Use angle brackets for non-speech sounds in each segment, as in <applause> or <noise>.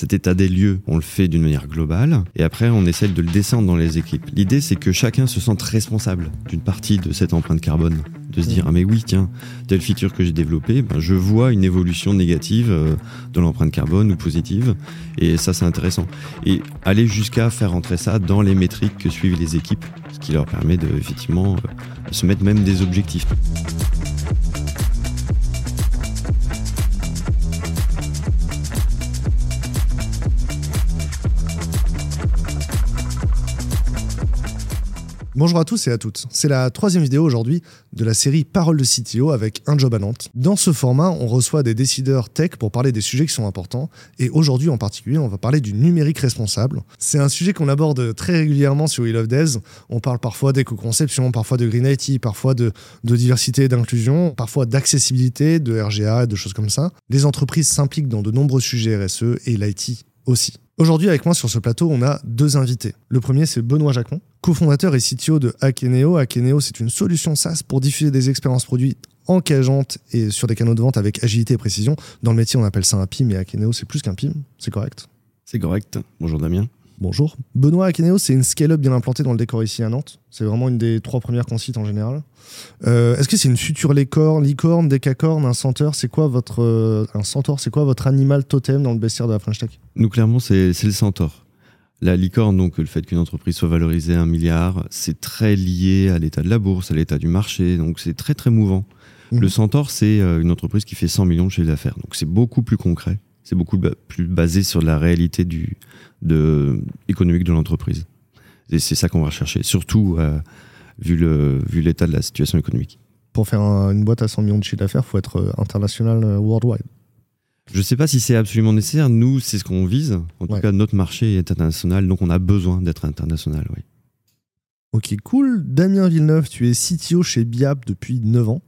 cet état des lieux, on le fait d'une manière globale, et après on essaie de le descendre dans les équipes. L'idée c'est que chacun se sente responsable d'une partie de cette empreinte carbone, de se dire ah mais oui tiens telle feature que j'ai développée, ben, je vois une évolution négative euh, de l'empreinte carbone ou positive, et ça c'est intéressant. Et aller jusqu'à faire entrer ça dans les métriques que suivent les équipes, ce qui leur permet de effectivement euh, se mettre même des objectifs. Bonjour à tous et à toutes. C'est la troisième vidéo aujourd'hui de la série Parole de CTO avec un job à Nantes. Dans ce format, on reçoit des décideurs tech pour parler des sujets qui sont importants. Et aujourd'hui en particulier, on va parler du numérique responsable. C'est un sujet qu'on aborde très régulièrement sur We Love Devs. On parle parfois d'éco-conception, parfois de Green IT, parfois de, de diversité et d'inclusion, parfois d'accessibilité, de RGA, de choses comme ça. Les entreprises s'impliquent dans de nombreux sujets RSE et l'IT aussi. Aujourd'hui, avec moi sur ce plateau, on a deux invités. Le premier, c'est Benoît Jacquemont, cofondateur et CTO de Akeneo. Akeneo, c'est une solution SaaS pour diffuser des expériences produits engageantes et sur des canaux de vente avec agilité et précision. Dans le métier, on appelle ça un PIM, mais Akeneo, c'est plus qu'un PIM. C'est correct? C'est correct. Bonjour Damien. Bonjour. Benoît Akeneo, c'est une scale-up bien implantée dans le décor ici à Nantes. C'est vraiment une des trois premières qu'on cite en général. Euh, est-ce que c'est une future licorne, licorne, décacorne, un centaure? C'est quoi votre euh, un centaure? C'est quoi votre animal totem dans le bestiaire de la French Tech? Nous clairement c'est le centaure. La licorne, donc le fait qu'une entreprise soit valorisée à un milliard, c'est très lié à l'état de la bourse, à l'état du marché, donc c'est très très mouvant. Mhm. Le centaure, c'est euh, une entreprise qui fait 100 millions de chiffre d'affaires, donc c'est beaucoup plus concret, c'est beaucoup plus basé sur la réalité du, de, économique de l'entreprise. Et c'est ça qu'on va rechercher, surtout euh, vu le vu l'état de la situation économique. Pour faire un- une boîte à 100 millions de chiffre d'affaires, il faut être euh, international euh, worldwide. Je ne sais pas si c'est absolument nécessaire. Nous, c'est ce qu'on vise. En tout Ouais. cas, notre marché est international, donc on a besoin d'être international. Oui. Ok, cool. Damien Villeneuve, tu es CTO chez Biap depuis 9 ans.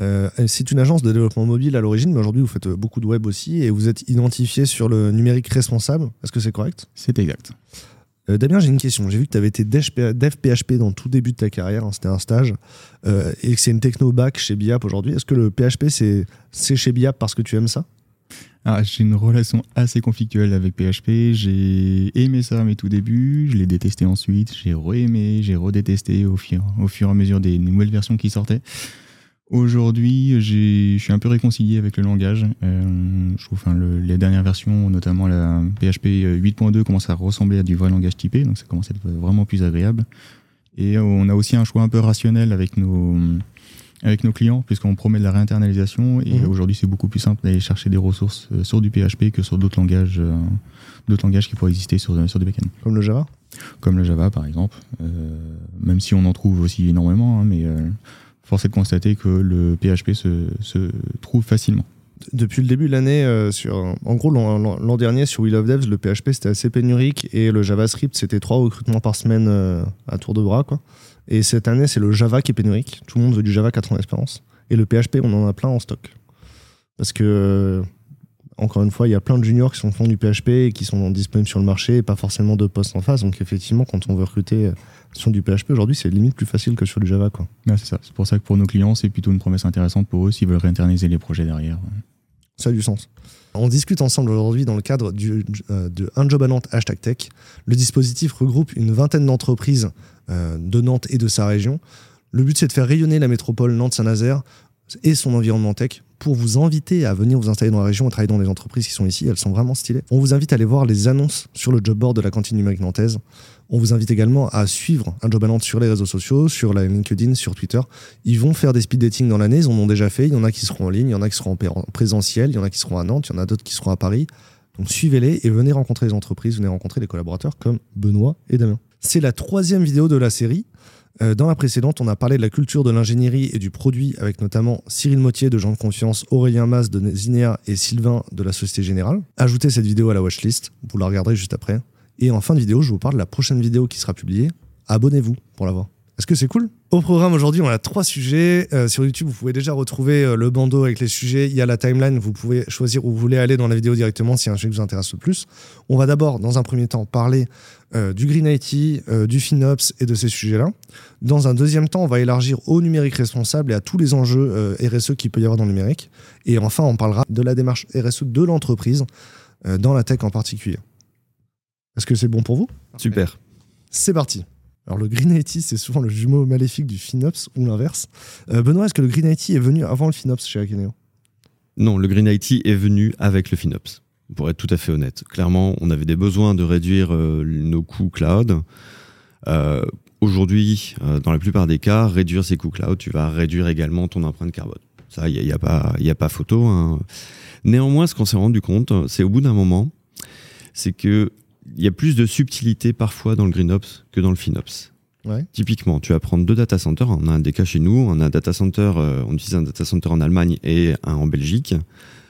Euh, c'est une agence de développement mobile à l'origine, mais aujourd'hui vous faites euh, beaucoup de web aussi et vous êtes identifié sur le numérique responsable. Est-ce que c'est correct? C'est exact. Euh, Damien, j'ai une question. J'ai vu que tu avais été dev PHP dans tout début de ta carrière, hein, c'était un stage, euh, et que c'est une techno back chez Biap aujourd'hui. Est-ce que le PHP c'est c'est chez Biap parce que tu aimes ça? Ah, j'ai une relation assez conflictuelle avec PHP. J'ai aimé ça à mes tout débuts, je l'ai détesté ensuite, j'ai re-aimé, j'ai redétesté au fur, au fur et à mesure des nouvelles versions qui sortaient. Aujourd'hui, je suis un peu réconcilié avec le langage. Euh, je trouve enfin, le- les dernières versions, notamment la PHP 8.2, commencent à ressembler à du vrai langage typé, donc ça commence à être vraiment plus agréable. Et on a aussi un choix un peu rationnel avec nos, avec nos clients, puisqu'on promet de la réinternalisation. Et Mhm. aujourd'hui, c'est beaucoup plus simple d'aller chercher des ressources euh, sur du PHP que sur d'autres langages, euh, d'autres langages qui pourraient exister sur, sur du backend, Comme le Java? Comme le Java par exemple. Euh, même si on en trouve aussi énormément, hein, mais euh, force de constater que le PHP se, trouve facilement. Depuis le début de l'année, euh, sur, en gros, l'an dernier, sur We Love Devs, le PHP c'était assez pénurique et le JavaScript c'était trois recrutements par semaine euh, à tour de bras. Quoi. Et cette année, c'est le Java qui est pénurique. Tout le monde veut du Java 4 ans d'expérience. Et le PHP, on en a plein en stock. Parce que, encore une fois, il y a plein de juniors qui sont font du PHP et qui sont disponibles sur le marché et pas forcément de postes en face. Donc, effectivement, quand on veut recruter euh, sur du PHP aujourd'hui, c'est limite plus facile que sur du Java. Quoi. C'est ça. C'est pour ça que pour nos clients, c'est plutôt une promesse intéressante pour eux s'ils veulent réinterniser les projets derrière. Ça a du sens. On discute ensemble aujourd'hui dans le cadre du, euh, de Un Job à Nantes hashtag Tech. Le dispositif regroupe une vingtaine d'entreprises euh, de Nantes et de sa région. Le but, c'est de faire rayonner la métropole Nantes-Saint-Nazaire et son environnement tech pour vous inviter à venir vous installer dans la région et travailler dans les entreprises qui sont ici. Elles sont vraiment stylées. On vous invite à aller voir les annonces sur le job board de la cantine numérique nantaise. On vous invite également à suivre Un Job Nantes sur les réseaux sociaux, sur la LinkedIn, sur Twitter. Ils vont faire des speed dating dans l'année, ils en ont déjà fait. Il y en a qui seront en ligne, il y en a qui seront en présentiel, il y en a qui seront à Nantes, il y en a d'autres qui seront à Paris. Donc suivez-les et venez rencontrer les entreprises, venez rencontrer les collaborateurs comme Benoît et Damien. C'est la troisième vidéo de la série. Euh, dans la précédente, on a parlé de la culture de l'ingénierie et du produit avec notamment Cyril Mottier de Jean de Confiance, Aurélien Mas de Zinea et Sylvain de la Société Générale. Ajoutez cette vidéo à la watchlist, vous la regarderez juste après. Et en fin de vidéo, je vous parle de la prochaine vidéo qui sera publiée. Abonnez-vous pour la voir. Est-ce que c'est cool? Au programme aujourd'hui, on a trois sujets. Euh, sur YouTube, vous pouvez déjà retrouver euh, le bandeau avec les sujets. Il y a la timeline, vous pouvez choisir où vous voulez aller dans la vidéo directement si un sujet vous intéresse le plus. On va d'abord, dans un premier temps, parler euh, du Green IT, euh, du FinOps et de ces sujets-là. Dans un deuxième temps, on va élargir au numérique responsable et à tous les enjeux euh, RSE qu'il peut y avoir dans le numérique. Et enfin, on parlera de la démarche RSE de l'entreprise dans la tech en particulier. Est-ce que c'est bon pour vous? Super. C'est parti. Alors le Green IT, c'est souvent le jumeau maléfique du FinOps ou l'inverse. Benoît, est-ce que le Green IT est venu avant le FinOps chez Akeneo Non, le Green IT est venu avec le FinOps, pour être tout à fait honnête. Clairement, on avait des besoins de réduire euh, nos coûts cloud. Euh, Aujourd'hui, euh, dans la plupart des cas, réduire ces coûts cloud, tu vas réduire également ton empreinte carbone. Ça, il n'y a, y a, pas- y a pas photo. hein. Néanmoins, ce qu'on s'est rendu compte, c'est au bout d'un moment, c'est que il y a plus de subtilité parfois dans le GreenOps que dans le FinOps. Ouais. Typiquement, tu vas prendre deux data centers. On a un des cas chez nous. On a un data center, on utilise un data center en Allemagne et un en Belgique.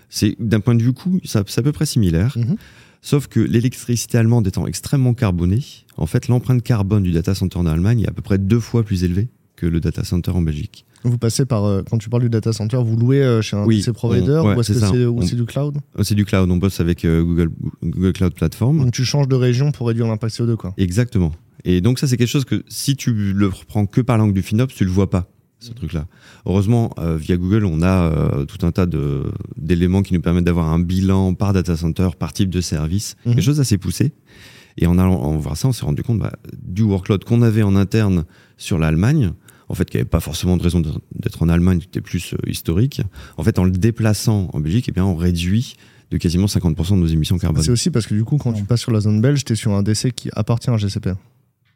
C'est d'un point de vue coût, c'est à peu près similaire. Mhm. Sauf que l'électricité allemande étant extrêmement carbonée, en fait, l'empreinte carbone du data center en Allemagne est à peu près deux fois plus élevée que le data center en Belgique. Vous passez par, euh, quand tu parles du data center, vous louez euh, chez un Oui, de ces providers ouais, ou est-ce c'est que du cloud? C'est du cloud, on bosse avec euh, Google, Google Cloud Platform. Donc tu changes de région pour réduire l'impact CO2 quoi. Exactement. Et donc ça, c'est quelque chose que si tu le reprends que par l'angle du FinOps, tu le vois pas, ce truc-là. Heureusement, euh, via Google, on a euh, tout un tas d'éléments qui nous permettent d'avoir un bilan par data center, par type de service, Mhm. quelque chose d'assez poussé. Et en allant en voir ça, on s'est rendu compte bah, du workload qu'on avait en interne sur l'Allemagne, en fait, qui n'avait pas forcément de raison d'être- d'être en Allemagne, qui était plus euh, historique. En fait, en le déplaçant en Belgique, eh bien, on réduit de quasiment 50% de nos émissions carbone. C'est aussi parce que du coup, quand tu passes sur la zone belge, tu es sur un DC qui appartient à GCP.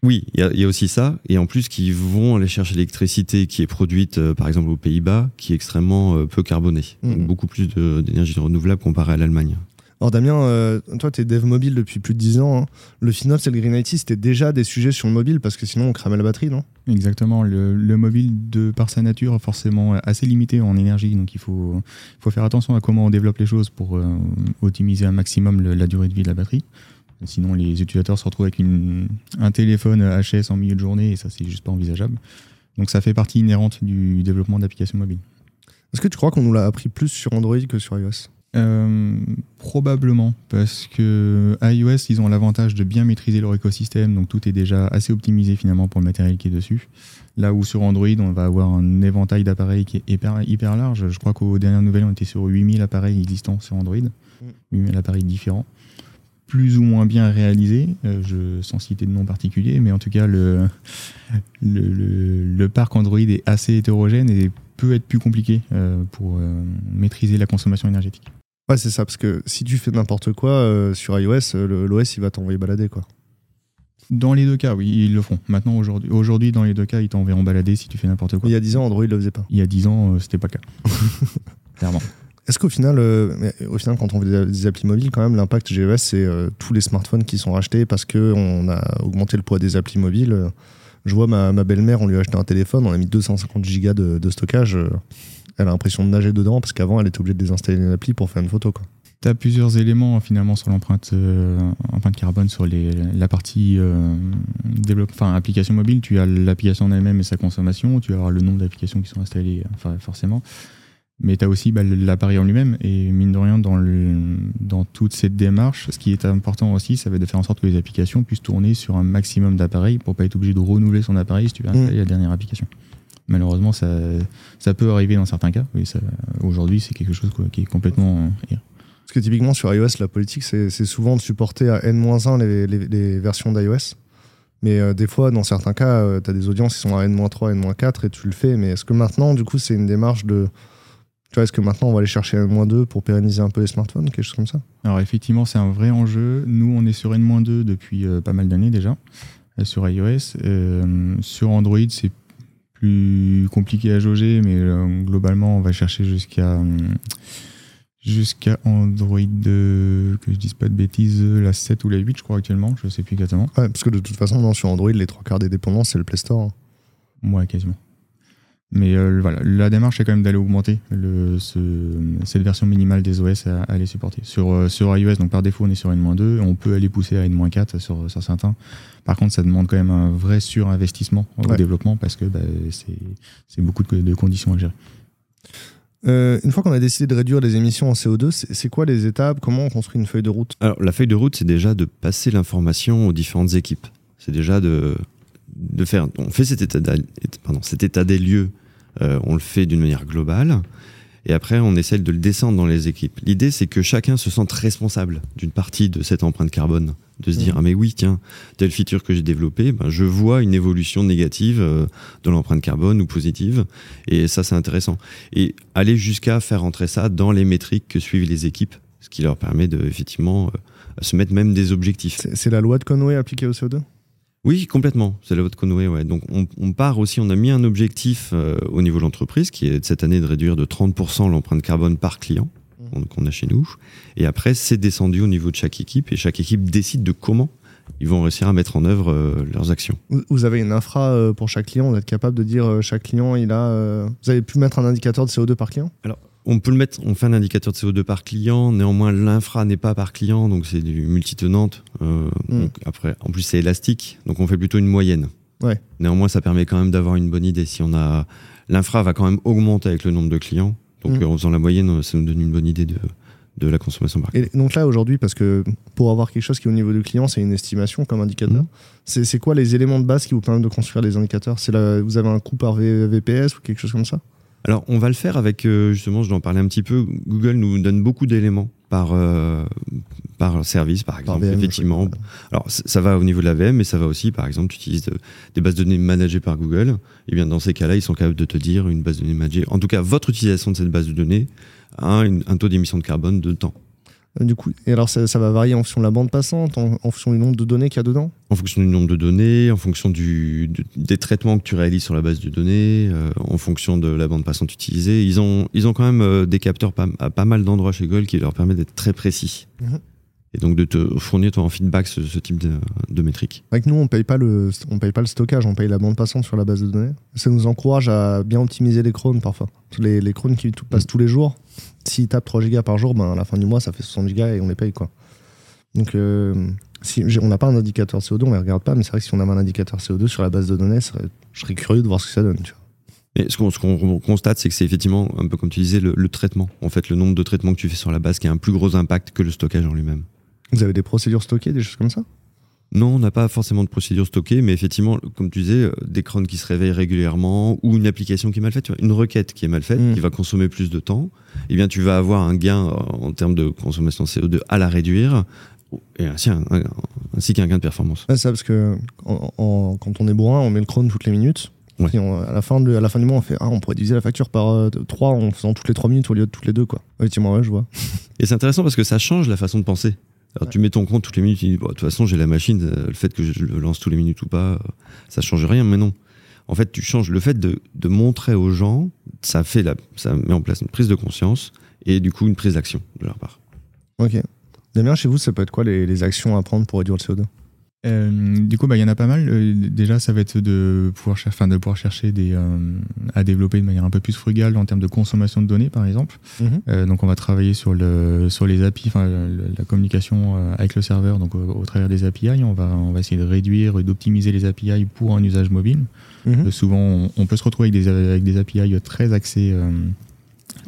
Oui, il y, a- il y a aussi ça. Et en plus, qui vont aller chercher l'électricité qui est produite, euh, par exemple, aux Pays-Bas, qui est extrêmement euh, peu carbonée. Mhm. Donc, beaucoup plus d'énergie renouvelable comparé à l'Allemagne. Alors Damien, euh, toi tu es dev mobile depuis plus de 10 ans. hein. Le FinOps et le Green IT, c'était déjà des sujets sur le mobile parce que sinon on cramait la batterie, non? Exactement. Le, le mobile, de par sa nature, est forcément assez limité en énergie. Donc, il faut, faut faire attention à comment on développe les choses pour euh, optimiser un maximum le- la durée de vie de la batterie. Sinon, les utilisateurs se retrouvent avec une, un téléphone HS en milieu de journée et ça, c'est juste pas envisageable. Donc, ça fait partie inhérente du développement d'applications mobiles. Est-ce que tu crois qu'on nous l'a appris plus sur Android que sur iOS? Euh, probablement, parce que iOS, ils ont l'avantage de bien maîtriser leur écosystème, donc tout est déjà assez optimisé finalement pour le matériel qui est dessus. Là où sur Android, on va avoir un éventail d'appareils qui est hyper, hyper large. Je crois qu'aux dernières nouvelles, on était sur 8000 appareils existants sur Android, 8000 appareils différents, plus ou moins bien réalisés, euh, je, sans citer de nom particulier, mais en tout cas, le, le, le- le parc Android est assez hétérogène et peut être plus compliqué euh, pour euh, maîtriser la consommation énergétique. Ouais, c'est ça, parce que si tu fais n'importe quoi euh, sur iOS, l'OS il va t'envoyer balader quoi. Dans les deux cas, oui, ils le font. Maintenant, aujourd'hui, aujourd'hui dans les deux cas, ils t'enverront balader si tu fais n'importe quoi. Il y a 10 ans, Android le faisait pas. Il y a 10 ans, c'était pas le cas. <laughs> Clairement. Est-ce qu'au final, euh, au final, quand on fait des, applis mobiles, quand même, l'impact GES, c'est euh, tous les smartphones qui sont rachetés parce qu'on a augmenté le poids des applis mobiles. Je vois ma, belle-mère, on lui a acheté un téléphone, on a mis 250 gigas de, stockage. euh, Elle a l'impression de nager dedans parce qu'avant, elle était obligée de désinstaller une appli pour faire une photo. Quoi. Tu as plusieurs éléments finalement sur l'empreinte euh, empreinte carbone sur la partie euh, enfin, application mobile. Tu as l'application en elle-même et sa consommation. Tu avoir le nombre d'applications qui sont installées, enfin, forcément. Mais tu as aussi bah, l'appareil en lui-même. Et mine de rien, dans, le, dans toute cette démarche, ce qui est important aussi, ça va être de faire en sorte que les applications puissent tourner sur un maximum d'appareils pour pas être obligé de renouveler son appareil si tu veux installer la dernière application. Malheureusement, ça, ça peut arriver dans certains cas. Oui, Aujourd'hui, c'est quelque chose quoi, qui est complètement euh, Parce que typiquement sur iOS, la politique, c'est c'est souvent de supporter à N-1 les, les- les versions d'iOS. Mais euh, des fois, dans certains cas, tu as des audiences qui sont à N-3, N-4 et tu le fais. Mais est-ce que maintenant, du coup, c'est une démarche de. Tu vois, est-ce que maintenant on va aller chercher N-2 pour pérenniser un peu les smartphones, quelque chose comme ça? Alors effectivement, c'est un vrai enjeu. Nous, on est sur N-2 depuis euh, pas mal d'années déjà, euh, sur iOS. Euh, sur Android, c'est plus compliqué à jauger, mais globalement, on va chercher jusqu'à jusqu'à Android, que je dise pas de bêtises, la 7 ou la 8, je crois actuellement, je sais plus exactement. Ouais, parce que de toute façon, non, sur Android, les trois quarts des dépendances, c'est le Play Store. hein. Ouais, quasiment. Mais euh, voilà, la démarche est quand même d'aller augmenter le, ce- cette version minimale des OS à, à les supporter. Sur, euh, sur iOS, donc par défaut, on est sur N-2, on peut aller pousser à N-4 sur, sur certains. Par contre, ça demande quand même un vrai surinvestissement au Ouais. développement parce que bah, c'est c'est beaucoup de, de conditions à gérer. Euh, une fois qu'on a décidé de réduire les émissions en CO2, c'est c'est quoi les étapes? Comment on construit une feuille de route? Alors, la feuille de route, c'est déjà de passer l'information aux différentes équipes. C'est déjà de, de faire. On fait cet état, d'a- pardon, cet état des lieux, euh, on le fait d'une manière globale. Et après, on essaie de le descendre dans les équipes. L'idée, c'est que chacun se sente responsable d'une partie de cette empreinte carbone. De se dire, Mhm. ah mais oui, tiens, telle feature que j'ai développée, ben, je vois une évolution négative euh, de l'empreinte carbone ou positive. Et ça, c'est intéressant. Et aller jusqu'à faire entrer ça dans les métriques que suivent les équipes, ce qui leur permet de, effectivement, euh, se mettre même des objectifs. C'est c'est la loi de Conway appliquée au CO2 Oui, complètement. C'est la vote Conway, ouais. Donc on, on part aussi, on a mis un objectif euh, au niveau de l'entreprise qui est de cette année de réduire de 30% l'empreinte carbone par client qu'on qu'on a chez nous. Et après, c'est descendu au niveau de chaque équipe et chaque équipe décide de comment ils vont réussir à mettre en œuvre euh, leurs actions. Vous- avez une infra euh, pour chaque client, vous êtes capable de dire euh, chaque client, il a. euh, Vous avez pu mettre un indicateur de CO2 par client? On peut le mettre, on fait un indicateur de CO2 par client, néanmoins l'infra n'est pas par client, donc c'est du multitenante. Euh, Mm. donc après, en plus c'est élastique, donc on fait plutôt une moyenne. Ouais. Néanmoins, ça permet quand même d'avoir une bonne idée. Si on a l'infra va quand même augmenter avec le nombre de clients, donc Mm. euh, en faisant la moyenne, ça nous donne une bonne idée de, de la consommation par client. Et donc là, aujourd'hui, parce que pour avoir quelque chose qui est au niveau du client, c'est une estimation comme indicateur. Mhm. C'est quoi les éléments de base qui vous permettent de construire des indicateurs? C'est Vous avez un coût par V- VPS ou quelque chose comme ça? Alors, on va le faire avec, euh, justement, je vais en parler un petit peu. Google nous donne beaucoup d'éléments par, euh, par service, par exemple, VM, effectivement. Alors, ça va au niveau de la VM, mais ça va aussi, par exemple, tu utilises de- des bases de données managées par Google. Et bien, dans ces cas-là, ils sont capables de te dire une base de données managée. En tout cas, votre utilisation de cette base de données a un taux d'émission de carbone de temps. Euh, Du coup, et alors ça, ça va varier en fonction de la bande passante, en, en fonction du nombre de données qu'il y a dedans En fonction du nombre de données, en fonction du, des traitements que tu réalises sur la base de données, euh, en fonction de la bande passante utilisée. Ils ont, ils ont quand même euh, des capteurs pas- à pas mal d'endroits chez Google qui leur permettent d'être très précis. Mhm. Et donc de te fournir toi, en feedback ce, ce type de, de métriques. Avec nous, on paye pas le, on paye pas le stockage, on paye la bande passante sur la base de données. Ça nous encourage à bien optimiser les crônes parfois. Les, les crônes qui tout- passent tous les jours, s'ils tapent 3 gigas par jour, ben à la fin du mois, ça fait 60 gigas et on les paye quoi. Donc, euh, si on n'a pas un indicateur CO2, on les regarde pas, mais c'est vrai que si on avait un indicateur CO2 sur la base de données, serait- je serais curieux de voir ce que ça donne. Tu vois. Mais ce qu'on ce qu'on constate, c'est que c'est effectivement, un peu comme tu disais, le, le traitement. En fait, le nombre de traitements que tu fais sur la base qui a un plus gros impact que le stockage en lui-même. Vous avez des procédures stockées, des choses comme ça? Non, on n'a pas forcément de procédure stockée, mais effectivement, comme tu disais, euh, des crânes qui se réveillent régulièrement ou une application qui est mal faite, tu vois, une requête qui est mal faite, Mm. qui va consommer plus de temps, eh bien, tu vas avoir un gain euh, en termes de consommation de CO2 à la réduire, et ainsi, un- un- ainsi qu'un gain de performance. Ouais, ça, parce que en- en- quand on est bourrin, on met le crône toutes les minutes. Ouais. Et on- à, la fin de, à la fin du mois, on fait Ah, on pourrait diviser la facture par 3 en faisant toutes les 3 minutes au lieu de toutes les deux. Quoi. Effectivement, ouais, je vois. Et c'est intéressant parce que ça change la façon de penser. Alors, tu mets ton compte toutes les minutes, tu dis, Bon, de toute façon, j'ai la machine, euh, le fait que je le lance tous les minutes ou pas, euh, ça change rien, mais non. En fait, tu changes le fait de, de montrer aux gens, ça fait la, ça met en place une prise de conscience et du coup une prise d'action de leur part. Ok. Damien, chez vous, ça peut être quoi les, les actions à prendre pour réduire le CO2 Euh, du coup, bah, il y en a pas mal. Euh, déjà, ça va être de pouvoir, cher- enfin, de pouvoir chercher des, euh, à développer de manière un peu plus frugale en termes de consommation de données, par exemple. Euh, donc, on va travailler sur, le, sur les API, le- la communication avec le serveur, donc au, au travers des API. On va, on va essayer de réduire et d'optimiser les API pour un usage mobile. Mhm. Souvent, on, on peut se retrouver avec des, avec des API très axés,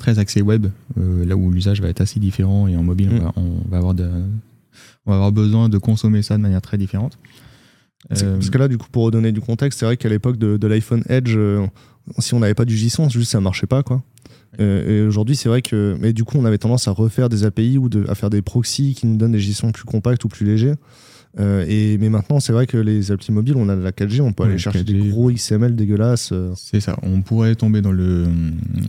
très web, euh, là où l'usage va être assez différent et en mobile, Mm. on, va, on va avoir de, on va avoir besoin de consommer ça de manière très différente. Parce Euh, parce que là, du coup, pour redonner du contexte, c'est vrai qu'à l'époque de, de l'iPhone Edge, euh, si on n'avait pas du JSON, juste ça marchait pas. quoi. Euh, et aujourd'hui, c'est vrai que. Mais du coup, on avait tendance à refaire des API ou de, à faire des proxys qui nous donnent des JSON plus compacts ou plus légers. Euh, et, mais maintenant, c'est vrai que les applis mobiles, on a de la 4G, on peut Ouais, aller chercher 4G. des gros XML dégueulasses. euh. C'est ça. On pourrait tomber dans le,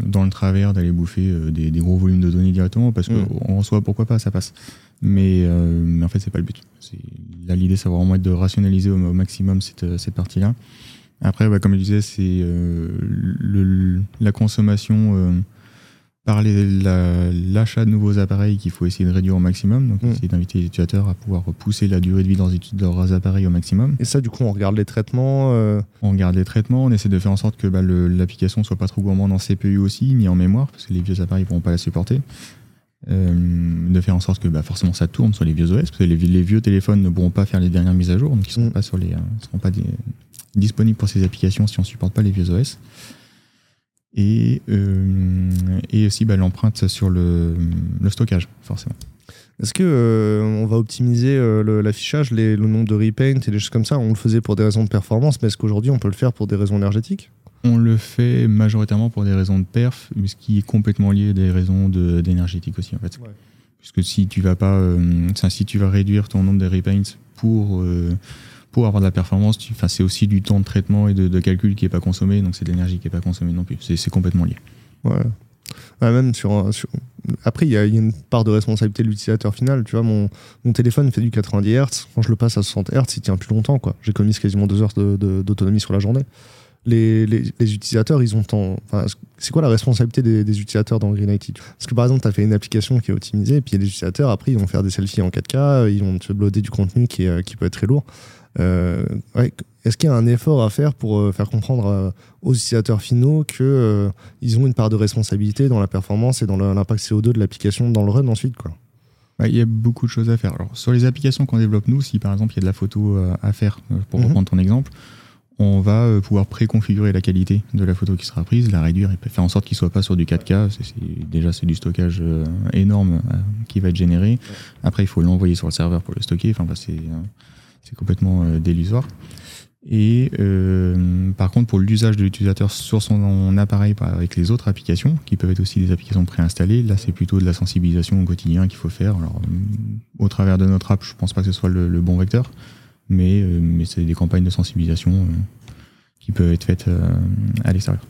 dans le travers d'aller bouffer euh, des, des gros volumes de données directement parce que Mm. en soi, pourquoi pas, ça passe. Mais, euh, mais en fait, c'est pas le but. Là, l'idée, ça va vraiment être de rationaliser au, au maximum cette, cette partie-là. Après, bah, comme je disais, c'est euh, la consommation par la- l'achat de nouveaux appareils qu'il faut essayer de réduire au maximum. Donc, Mm. essayer d'inviter les utilisateurs à pouvoir pousser la durée de vie dans de leurs appareils au maximum. Et ça, du coup, on regarde les traitements. euh, On regarde les traitements, on essaie de faire en sorte que bah, l'application soit pas trop gourmande en CPU aussi, ni en mémoire, parce que les vieux appareils ne pourront pas la supporter. Euh, de faire en sorte que bah, forcément ça tourne sur les vieux OS, parce que les, les vieux téléphones ne pourront pas faire les dernières mises à jour, donc ils ne seront Mm. pas, sur les, euh, seront pas des- disponibles pour ces applications si on ne supporte pas les vieux OS. Et, euh, et aussi bah, l'empreinte sur le, le stockage, forcément. Est-ce que euh, on va optimiser euh, l'affichage, le nombre de repaint et des choses comme ça? On le faisait pour des raisons de performance, mais est-ce qu'aujourd'hui on peut le faire pour des raisons énergétiques? On le fait majoritairement pour des raisons de perf, ce qui est complètement lié à des raisons de- d'énergétique aussi en fait. Ouais. Puisque si tu vas pas, euh, si tu vas réduire ton nombre de repaints pour pour avoir de la performance, c'est aussi du temps de traitement et de, calcul qui est pas consommé, donc c'est de l'énergie qui est pas consommée non plus. C'est complètement lié. Ouais. Ouais, même sur, Après, il y, a une part de responsabilité de l'utilisateur final. Tu vois, mon, téléphone fait du 90 Hz. Quand je le passe à 60 Hz, il tient plus longtemps. J'ai commis quasiment deux heures d'autonomie sur la journée. Les, utilisateurs, ils ont tant. Enfin, c'est quoi la responsabilité des, utilisateurs dans Green IT Parce que par exemple, tu as fait une application qui est optimisée, et puis les utilisateurs, après, ils vont faire des selfies en 4K, ils vont te uploader du contenu qui, est, qui peut être très lourd. Euh, ouais, Est-ce qu'il y a un effort à faire pour euh, faire comprendre euh, aux utilisateurs finaux que euh, ils ont une part de responsabilité dans la performance et dans l'impact CO2 de l'application dans le run ensuite quoi? Il y a beaucoup de choses à faire. Alors, sur les applications qu'on développe nous, si par exemple il y a de la photo à faire, pour Mhm. reprendre ton exemple, on va pouvoir préconfigurer la qualité de la photo qui sera prise, la réduire et faire en sorte qu'il soit pas sur du 4K. C'est- c'est- déjà, c'est du stockage énorme qui va être généré. Après, il faut l'envoyer sur le serveur pour le stocker. Enfin, bah, c'est c'est complètement euh, délusoire. Et euh, par contre, pour l'usage de l'utilisateur sur son appareil par- avec les autres applications, qui peuvent être aussi des applications préinstallées, là c'est plutôt de la sensibilisation au quotidien qu'il faut faire. Alors, euh, au travers de notre app, je pense pas que ce soit le, bon vecteur, mais, euh, mais c'est des campagnes de sensibilisation qui peuvent être faites à l'extérieur.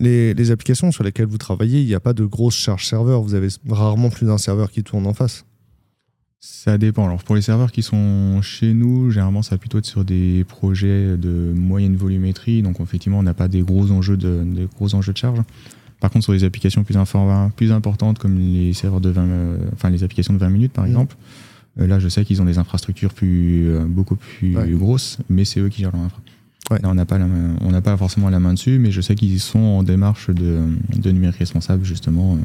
Les applications sur lesquelles vous travaillez, il n'y a pas de grosse charge serveur. Vous avez rarement plus d'un serveur qui tourne en face. Ça dépend. Alors pour les serveurs qui sont chez nous, généralement ça va plutôt être sur des projets de moyenne volumétrie, donc effectivement on n'a pas des gros enjeux de, des gros enjeux de charge. Par contre sur les applications plus, plus importantes comme les serveurs de 20, euh, enfin les applications de 20 minutes par Mhm. exemple, euh, là je sais qu'ils ont des infrastructures plus euh, beaucoup plus Ouais. grosses, mais c'est eux qui gèrent leur infra. Ouais. Là on n'a pas la main- on n'a pas forcément la main dessus, mais je sais qu'ils sont en démarche de, de numérique responsable justement,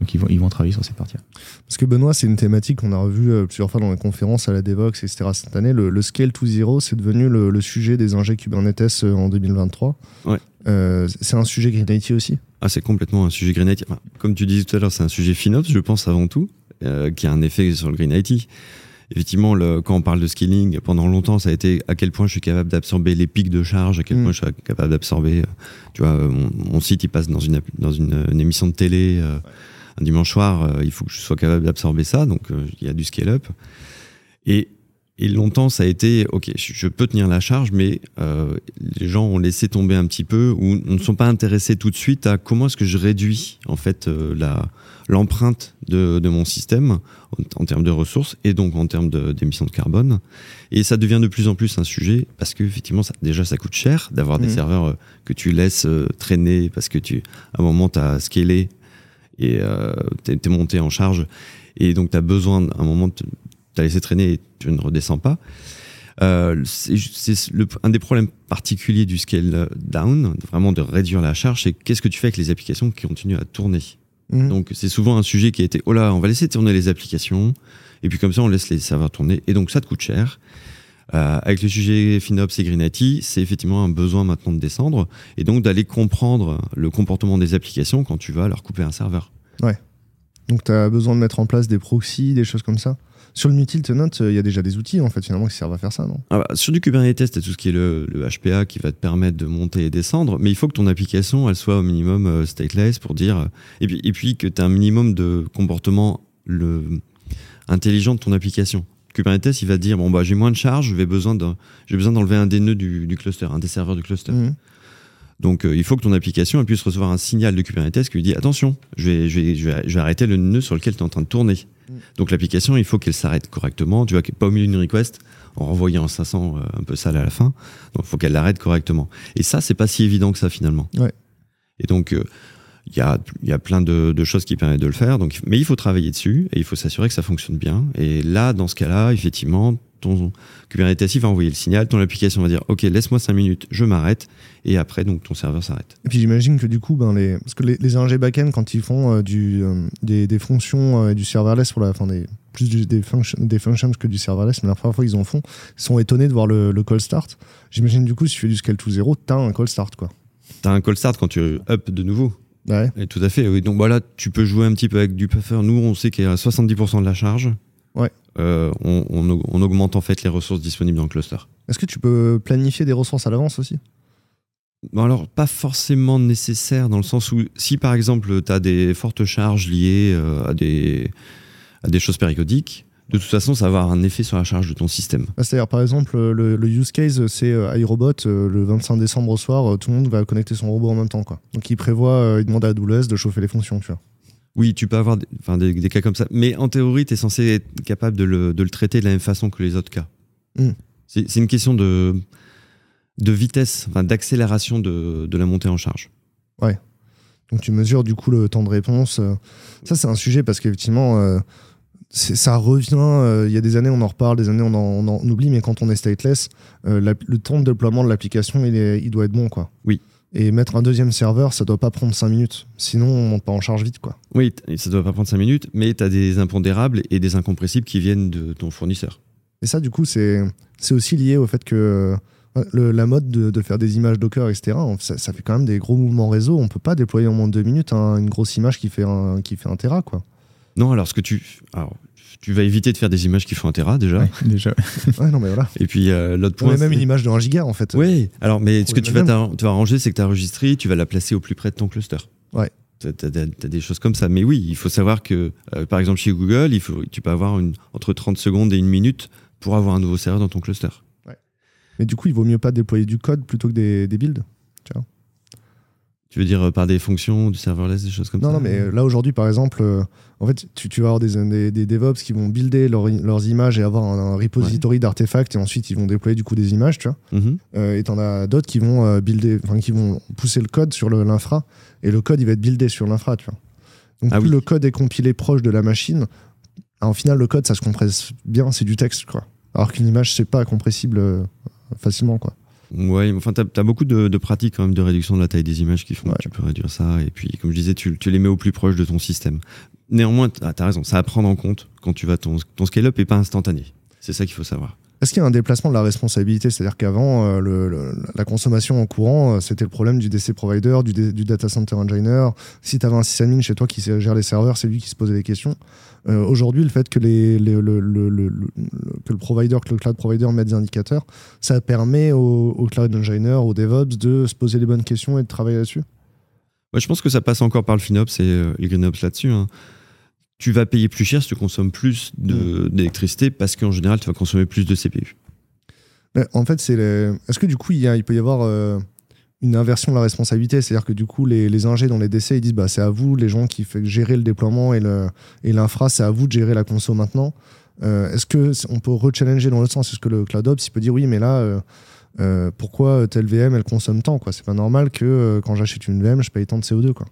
donc ils vont ils vont travailler sur cette partie-là. Parce que Benoît, c'est une thématique qu'on a revue euh, plusieurs fois dans les conférences à la Devox, etc. cette année. Le, le scale to zero, c'est devenu le, le sujet des ingés Kubernetes euh, en 2023. Ouais. Euh, c'est un sujet Green IT aussi? Ah, c'est complètement un sujet Green IT. Enfin, comme tu disais tout à l'heure, c'est un sujet FinOps, je pense avant tout, euh, qui a un effet sur le Green IT. Effectivement, le, quand on parle de scaling, pendant longtemps, ça a été à quel point je suis capable d'absorber les pics de charge, à quel Mm. point je suis capable d'absorber. Tu vois, mon, mon site, il passe dans une, dans une, une émission de télé euh, un dimanche soir, euh, il faut que je sois capable d'absorber ça, donc euh, il y a du scale-up. Et, et longtemps, ça a été, ok, je, peux tenir la charge, mais euh, les gens ont laissé tomber un petit peu ou ne sont pas intéressés tout de suite à comment est-ce que je réduis en fait euh, la l'empreinte de, de mon système en, en termes de ressources et donc en termes d'émissions de, carbone. Et ça devient de plus en plus un sujet parce que effectivement, ça, déjà, ça coûte cher d'avoir des Mhm. serveurs que tu laisses traîner parce que tu, à un moment, tu as scalé et euh, t'es es monté en charge et donc tu as besoin à un moment t'as laissé traîner et tu ne redescends pas. Euh, c'est un des problèmes particuliers du scale down, vraiment de réduire la charge, c'est qu'est-ce que tu fais avec les applications qui continuent à tourner. Mhm. Donc c'est souvent un sujet qui a été oh là, on va laisser tourner les applications et puis comme ça on laisse les serveurs tourner et donc ça te coûte cher. Euh, avec le sujet FinOps et Greenity, c'est effectivement un besoin maintenant de descendre et donc d'aller comprendre le comportement des applications quand tu vas leur couper un serveur. Donc, tu as besoin de mettre en place des proxys, des choses comme ça. Sur le Nutil-Tenant, il y a déjà des outils en fait finalement qui servent à faire ça, non? Ah bah, sur du Kubernetes, tu tout ce qui est le, le HPA qui va te permettre de monter et descendre, mais il faut que ton application elle soit au minimum euh, stateless pour dire. euh, et, puis, et puis que tu as un minimum de comportement le, intelligent de ton application. Kubernetes, il va dire bon, bah, j'ai moins de charge, j'ai besoin de- j'ai besoin d'enlever un des nœuds du, du cluster, un des serveurs du cluster. Mhm. Donc euh, il faut que ton application puisse recevoir un signal de Kubernetes qui lui dit attention, je vais, je vais, je vais, je vais arrêter le nœud sur lequel tu es en train de tourner. Mm. Donc l'application, il faut qu'elle s'arrête correctement. Tu vois, pas au milieu d'une request en renvoyant un 500 euh, un peu sale à la fin. Donc il faut qu'elle l'arrête correctement. Et ça, c'est pas si évident que ça finalement. Ouais. Et donc euh, il y, a, y a plein de, de choses qui permettent de le faire. Donc, mais il faut travailler dessus et il faut s'assurer que ça fonctionne bien. Et là, dans ce cas-là, effectivement, ton Kubernetes va envoyer le signal, ton application va dire OK, laisse-moi 5 minutes, je m'arrête. Et après, donc ton serveur s'arrête. Et puis j'imagine que du coup, ben, les... parce que les, les ingés backend, quand ils font euh, du, euh, des, des fonctions euh, et du serverless pour la fin des plus du- des, function- des functions que du serverless, mais la première fois qu'ils en font, ils sont étonnés de voir le, le call start. J'imagine du coup, si tu fais du scale to zero, t'as un call start quoi. Tu as un call start quand tu up de nouveau. Ouais. Et tout à fait, oui. Donc voilà, tu peux jouer un petit peu avec du buffer. Nous, on sait qu'il y a 70% de la charge. Ouais. Euh, on, on aug- on augmente en fait les ressources disponibles dans le cluster. Est-ce que tu peux planifier des ressources à l'avance aussi? Bon alors, pas forcément nécessaire dans le sens où si par exemple tu as des fortes charges liées euh, à, des, à des choses périodiques, de toute façon ça va avoir un effet sur la charge de ton système. Ah, C'est-à-dire, par exemple, le, le use case, c'est euh, iRobot, euh, le 25 décembre au soir, euh, tout le monde va connecter son robot en même temps. Quoi. Donc, il prévoit, il demande à AWS de chauffer les fonctions, tu vois. Oui, tu peux avoir des, des, des cas comme ça, mais en théorie tu es censé être capable de le, de le traiter de la même façon que les autres cas. Mm. C'est une question de, de vitesse, d'accélération de, de la montée en charge. Donc tu mesures du coup le temps de réponse. Ça c'est un sujet parce qu'effectivement ça revient. euh, Il y a des années on en reparle, des années on en, on en oublie, mais quand on est stateless, euh, la- le temps de déploiement de l'application il, est- il doit être bon quoi. Oui. Et mettre un deuxième serveur, ça doit pas prendre 5 minutes. Sinon on monte pas en charge vite quoi. Oui, ça doit pas prendre 5 minutes, mais tu as des impondérables et des incompressibles qui viennent de ton fournisseur. Et ça du coup c'est aussi lié au fait que euh, le- la mode de, de faire des images Docker, etc., ça, ça fait quand même des gros mouvements réseau. On peut pas déployer en moins de 2 minutes hein, une grosse image qui fait un, qui fait un Tera quoi. Non, alors ce que tu. Alors, tu vas éviter de faire des images qui font un Tera déjà. Ouais, déjà. Ouais, <laughs> non mais voilà. Et puis euh, l'autre On point. a même une image de 1 giga en fait. Oui, alors mais ce que tu vas, tu vas arranger, c'est que ta registrie, tu vas la placer au plus près de ton cluster. Ouais. Tu as, des choses comme ça. Mais oui, il faut savoir que, euh, par exemple, chez Google, il faut, tu peux avoir une, entre 30 secondes et une minute pour avoir un nouveau serveur dans ton cluster. Mais du coup, il vaut mieux pas déployer du code plutôt que des, des builds? Tu veux dire euh, par des fonctions, du serverless, des choses comme Non, ça non, mais euh, là aujourd'hui, par exemple, euh, en fait, tu, tu vas avoir des, des, des DevOps qui vont builder leur- leurs images et avoir un, un repository d'artefacts et ensuite ils vont déployer du coup des images, tu vois. Mhm. Euh, et t'en as d'autres qui vont euh, builder, qui vont pousser le code sur l'infra et le code il va être buildé sur l'infra, tu vois. Donc Ah plus oui. le code est compilé proche de la machine, en final le code ça se compresse bien, c'est du texte, quoi. Alors qu'une image c'est pas compressible facilement, quoi. Ouais, enfin, tu as, beaucoup de, de pratiques quand même de réduction de la taille des images qui font Ouais. que tu peux réduire ça. Et puis, comme je disais, tu, tu les mets au plus proche de ton système. Néanmoins, tu as raison, ça à prendre en compte quand tu vas ton, ton scale-up est pas instantané. C'est ça qu'il faut savoir. Est-ce qu'il y a un déplacement de la responsabilité? C'est-à-dire qu'avant, euh, le- le- la consommation en courant, euh, c'était le problème du DC provider, du, data center engineer. Si tu avais un sysadmin chez toi qui gère les serveurs, c'est lui qui se posait les questions. Euh, Aujourd'hui, le fait que, les, les- le, le- le- le- que le provider, que le cloud provider mette des indicateurs, ça permet au, au cloud engineer, au DevOps de se poser les bonnes questions et de travailler là-dessus. Moi, je pense que ça passe encore par le FinOps et euh, les GreenOps là-dessus. hein. Tu vas payer plus cher si tu consommes plus de- d'électricité parce qu'en général, tu vas consommer plus de CPU. Mais en fait, c'est est-ce que du coup, il, y a- il peut y avoir euh, une inversion de la responsabilité C'est-à-dire que du coup, les, les ingés dans les DC, ils disent bah, c'est à vous, les gens qui fait gérer le déploiement et le- et l'infra, c'est à vous de gérer la conso maintenant. Euh, Est-ce que on peut rechallenger dans l'autre sens? Est-ce que le CloudOps, il peut dire oui, mais là, euh, euh, pourquoi telle VM, elle consomme tant quoi? C'est pas normal que quand j'achète une VM, je paye tant de CO2. Quoi.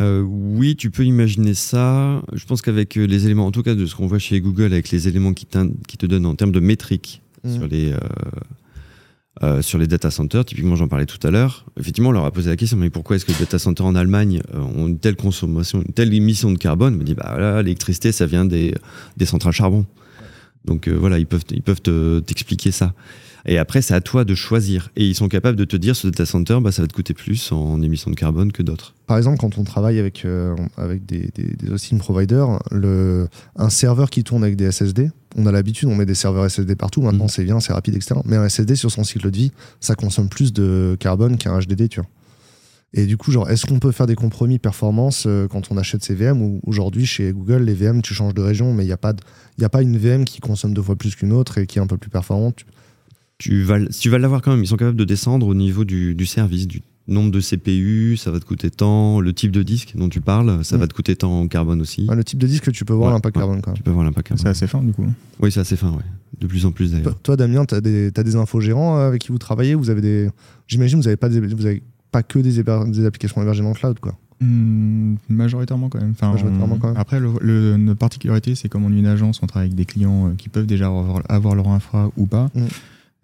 Euh, oui, tu peux imaginer ça. Je pense qu'avec les éléments, en tout cas de ce qu'on voit chez Google, avec les éléments qui, qui te donnent en termes de métriques Mhm. sur, les, euh, euh, sur les data centers, typiquement j'en parlais tout à l'heure, effectivement on leur a posé la question, mais pourquoi est-ce que les data centers en Allemagne euh, ont une telle consommation, une telle émission de carbone? On me dit, bah voilà, l'électricité ça vient des, centrales charbon. Donc euh, voilà, ils peuvent, ils peuvent te- t'expliquer ça. Et après, c'est à toi de choisir. Et ils sont capables de te dire, ce data center, bah, ça va te coûter plus en émissions de carbone que d'autres. Par exemple, quand on travaille avec, avec des, des, des hosting providers, le, un serveur qui tourne avec des SSD, on a l'habitude, on met des serveurs SSD partout, maintenant Mhm. c'est bien, c'est rapide, etc. Mais un SSD sur son cycle de vie, ça consomme plus de carbone qu'un HDD, tu vois. Et du coup, genre, est-ce qu'on peut faire des compromis performance euh, quand on achète ces VM ou aujourd'hui chez Google, les VM, tu changes de région, mais il n'y a, pas de- y a pas une VM qui consomme deux fois plus qu'une autre et qui est un peu plus performante. Tu- tu vas, tu vas l'avoir quand même. Ils sont capables de descendre au niveau du, du service, du nombre de CPU, ça va te coûter tant, le type de disque dont tu parles, ça Mm. va te coûter tant en carbone aussi. Enfin, le type de disque, tu peux voir Ouais, l'impact ouais. carbone quand même. Tu peux voir l'impact C'est carbone. assez fin du coup. Oui, c'est assez fin, ouais. De plus en plus d'ailleurs. toi, Damien, tu as des, t'as des infogérants euh, avec qui vous travaillez Vous avez des. J'imagine vous n'avez pas, des- vous avez pas que des, héber- des applications hébergées dans le cloud, quoi. Hmm, majoritairement quand même. Enfin, Majoritairement quand même. Après, le, le- notre particularité, c'est comme on est une agence, on travaille avec des clients euh, qui peuvent déjà avoir, avoir leur infra ou pas. Mm.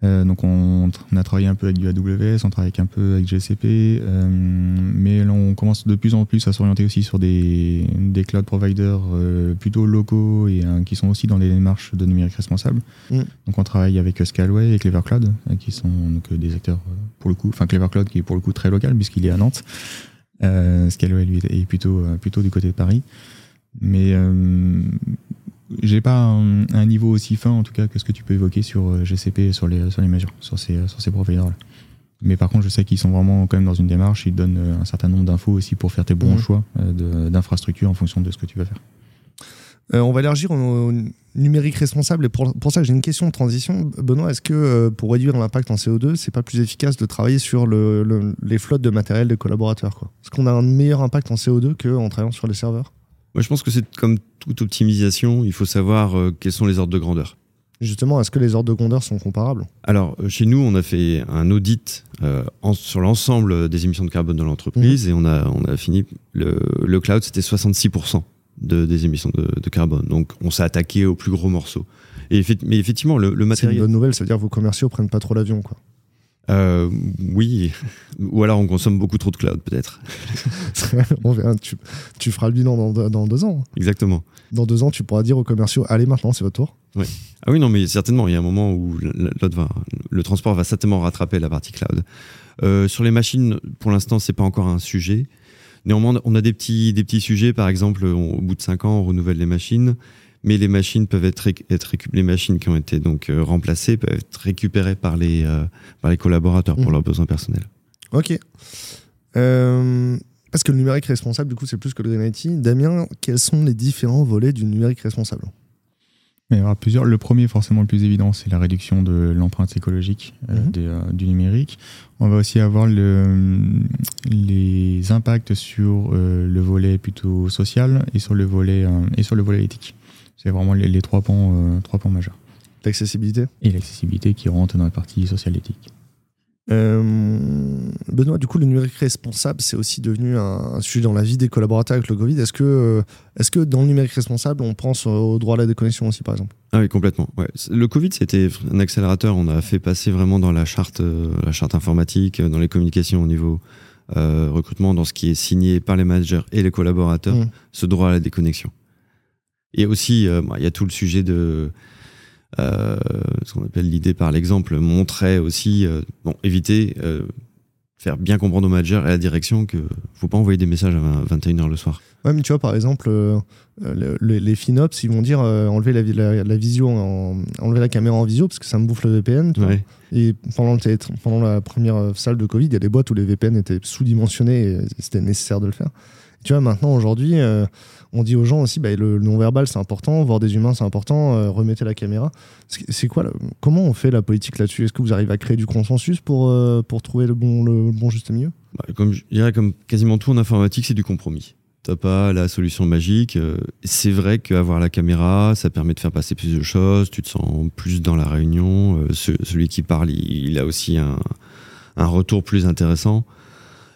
Euh, donc on, on a travaillé un peu avec du AWS, on travaille un peu avec GCP, euh, mais là, on commence de plus en plus à s'orienter aussi sur des, des cloud providers euh, plutôt locaux et euh, qui sont aussi dans les démarches de numérique responsable. Mm. Donc on travaille avec euh, Scalway et Clever Cloud, euh, qui sont donc des acteurs pour le coup, enfin Clever Cloud qui est pour le coup très local puisqu'il est à Nantes. Euh, Scalway lui est plutôt plutôt du côté de Paris, mais euh, j'ai pas un, un niveau aussi fin en tout cas que ce que tu peux évoquer sur euh, GCP sur les sur les mesures, sur ces sur ces providers là. Mais par contre, je sais qu'ils sont vraiment quand même dans une démarche. Ils donnent euh, un certain nombre d'infos aussi pour faire tes bons Mhm. choix euh, de- d'infrastructure en fonction de ce que tu vas faire. Euh, on va élargir au, numérique responsable. Et pour, pour ça, j'ai une question de transition. Benoît, est-ce que euh, pour réduire l'impact en CO2, c'est pas plus efficace de travailler sur le- le- les flottes de matériel des collaborateurs quoi? Est-ce qu'on a un meilleur impact en CO2 qu'en travaillant sur les serveurs? Moi, je pense que c'est comme toute optimisation, il faut savoir euh, quels sont les ordres de grandeur. Justement, est-ce que les ordres de grandeur sont comparables? Alors, euh, chez nous, on a fait un audit euh, en- sur l'ensemble des émissions de carbone de l'entreprise et on a, on a fini, le, le cloud, c'était 66% de, des émissions de, de carbone. Donc, on s'est attaqué au plus gros morceau. Et mais effectivement, le, le C'est une matériel. bonne nouvelle, ça veut dire que vos commerciaux prennent pas trop l'avion. quoi. Euh, oui, ou alors on consomme beaucoup trop de cloud, peut-être. <laughs> On verra, tu, tu feras le bilan dans, deux- dans deux ans. Exactement. Dans deux ans, tu pourras dire aux commerciaux Allez, maintenant, c'est votre tour. Ah oui, non, mais certainement, il y a un moment où le, l'autre va, le transport va certainement rattraper la partie cloud. Euh, sur les machines, pour l'instant, c'est pas encore un sujet. Néanmoins, on a des petits, des petits sujets. Par exemple, on- au bout de 5 ans, on renouvelle les machines, mais les machines peuvent être, être récup- les machines qui ont été donc euh, remplacées peuvent être récupérées par les, euh, par les collaborateurs pour Mhm. leurs besoins personnels. Ok. Euh, parce que le numérique responsable, du coup, c'est plus que le Green IT. Damien, quels sont les différents volets du numérique responsable? Il y aura plusieurs. Le premier, forcément le plus évident, c'est la réduction de l'empreinte écologique euh, des, euh, du numérique. On va aussi avoir le, les impacts sur euh, le volet plutôt social et sur le volet, euh, et sur le volet éthique. C'est vraiment les, les trois, pans, euh, trois pans majeurs. L'accessibilité Et l'accessibilité qui rentre dans la partie sociale éthique. Euh, Benoît, du coup, le numérique responsable, c'est aussi devenu un, un sujet dans la vie des collaborateurs avec le Covid. Est-ce que, euh, est-ce que dans le numérique responsable, on pense au droit à la déconnexion aussi, par exemple? Ah oui, complètement. Ouais. Le Covid, c'était un accélérateur. On a fait passer vraiment dans la charte, euh, la charte informatique, dans les communications au niveau euh, recrutement, dans ce qui est signé par les managers et les collaborateurs, Mm. ce droit à la déconnexion. Et aussi, euh, bah, il y a tout le sujet de euh, ce qu'on appelle l'idée par l'exemple, montrer aussi, euh, bon, éviter, faire bien comprendre aux managers et à la direction que faut pas envoyer des messages à 21h le soir. Ouais, mais tu vois, par exemple, le- le- les FinOps, ils vont dire enlever la, la, la visio, en- enlever la caméra en visio parce que ça me bouffe le VPN. tu vois. Ouais. Et pendant, le pendant la première salle de Covid, il y a des boîtes où les VPN étaient sous-dimensionnés et c'était nécessaire de le faire. Tu vois, maintenant, aujourd'hui, on dit aux gens aussi, bah, le, non-verbal, c'est important, voir des humains, c'est important, euh, remettez la caméra. C'est quoi, comment on fait la politique là-dessus? Est-ce que vous arrivez à créer du consensus pour, euh, pour trouver le bon, le bon juste milieu? Bah, comme je dirais, comme quasiment tout en informatique, c'est du compromis. T'as pas la solution magique. euh, C'est vrai qu'avoir la caméra, ça permet de faire passer plus de choses. Tu te sens plus dans la réunion. ce- celui qui parle, il, il a aussi un, un retour plus intéressant.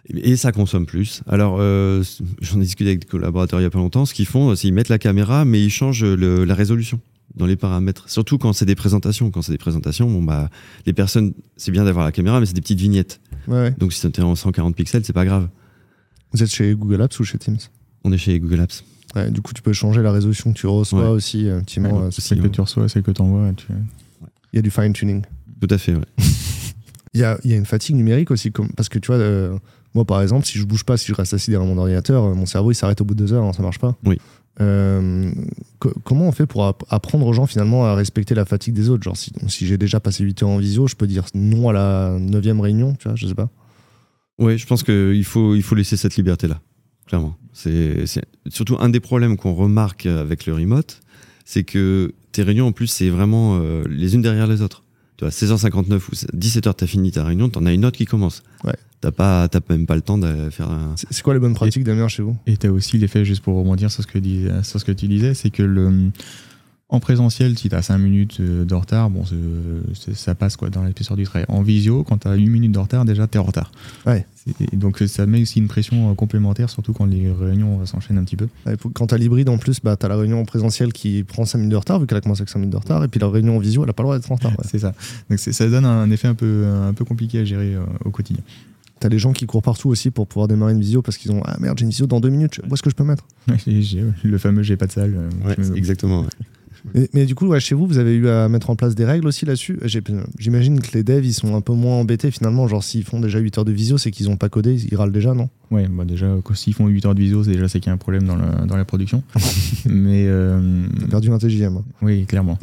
Et ça consomme plus. Alors, euh, j'en ai discuté avec des collaborateurs il y a pas longtemps. Ce qu'ils font, c'est qu'ils mettent la caméra, mais ils changent le- la résolution dans les paramètres. Surtout quand c'est des présentations. Quand c'est des présentations, bon bah, les personnes, c'est bien d'avoir la caméra, mais c'est des petites vignettes. ouais, ouais. Donc si t'es en 140 pixels, c'est pas grave. Vous êtes chez Google Apps ou chez Teams? On est chez Google Apps. Ouais, du coup, tu peux changer la résolution que tu reçois Ouais. aussi. euh, effectivement, Ouais, euh, Celle que tu reçois, celle que tu envoies. Tu... il y a du fine-tuning. Tout à fait, ouais. <laughs> Il y a, il y a une fatigue numérique aussi, comme, parce que tu vois, euh, moi par exemple, si je bouge pas, si je reste assis derrière mon ordinateur, euh, mon cerveau il s'arrête au bout de deux heures, hein, ça marche pas. Oui. Euh, co- comment on fait pour app- apprendre aux gens finalement à respecter la fatigue des autres? Genre, si, si j'ai déjà passé 8 heures en visio, je peux dire non à la neuvième réunion, tu vois, je sais pas. Ouais, je pense qu'il faut, il faut laisser cette liberté-là, clairement. C'est surtout un des problèmes qu'on remarque avec le remote, c'est que tes réunions, en plus, c'est vraiment euh, les unes derrière les autres. Tu vois, 16h59 ou 17h, t'as fini ta réunion, t'en as une autre qui commence. Ouais. T'as pas, t'as même pas le temps de faire un... C'est quoi les bonnes pratiques, Damien, chez vous? Et tu as aussi l'effet, juste pour rebondir sur ce que, dis- sur ce que tu disais, c'est que le, en présentiel, si tu as 5 minutes euh, de retard, bon, ça passe quoi, dans l'épaisseur du trait. En visio, quand tu as 1 minute de retard, déjà, tu es en retard. Ouais. Donc ça met aussi une pression euh, complémentaire, surtout quand les réunions euh, s'enchaînent un petit peu. Ouais, Quand t'as l'hybride en plus, bah, t'as la réunion en présentiel qui prend 5 minutes de retard, vu qu'elle a commencé avec 5 minutes de retard, et puis la réunion en visio, elle a pas le droit d'être en retard. ouais. <laughs> C'est ça. Donc ça donne un effet un peu, un peu compliqué à gérer euh, au quotidien. T'as les gens qui courent partout aussi pour pouvoir démarrer une visio parce qu'ils ont Ah merde, j'ai une visio dans deux minutes, où est-ce que je peux mettre <laughs> le fameux j'ai pas de salle. euh, Ouais, je me- exactement. ouais. <laughs> mais, mais du coup, ouais, chez vous, vous avez eu à mettre en place des règles aussi là-dessus? J'imagine que les devs, ils sont un peu moins embêtés finalement. Genre, s'ils font déjà 8 heures de visio, c'est qu'ils ont pas codé, ils râlent déjà, non? Ouais, bah déjà, s'ils font 8 heures de visio, c'est déjà c'est qu'il y a un problème dans, la- dans la production. <laughs> Mais euh, T'as perdu un TGM. hein. oui, clairement.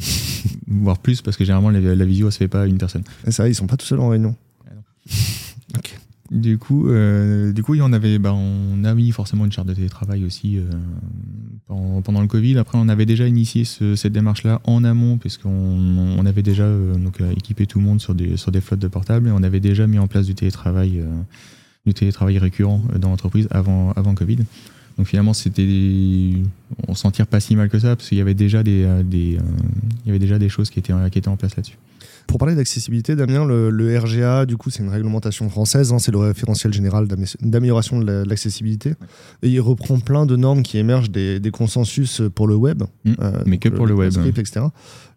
Voire plus, parce que généralement, la, la visio, elle se fait pas à une personne. C'est vrai, ils sont pas tout seuls en réunion. Ah non. Du coup, euh, du coup, on avait, bah, on a mis forcément une charte de télétravail aussi euh, pendant, le Covid. Après, on avait déjà initié cette démarche-là en amont, puisqu'on on avait déjà euh, donc, équipé tout le monde sur des, sur des flottes de portables et on avait déjà mis en place du télétravail, du télétravail récurrent dans l'entreprise avant, avant Covid. Donc finalement, c'était, on s'en tire pas si mal que ça, parce qu'il y avait déjà des, des il y avait déjà des choses qui étaient, qui étaient en place là-dessus. Pour parler d'accessibilité, Damien, le, RGA, du coup, c'est une réglementation française, hein, c'est le référentiel général d'amélioration de l'accessibilité. Et il reprend plein de normes qui émergent des, consensus pour le web. Mmh. Euh, mais que pour le, web. etc.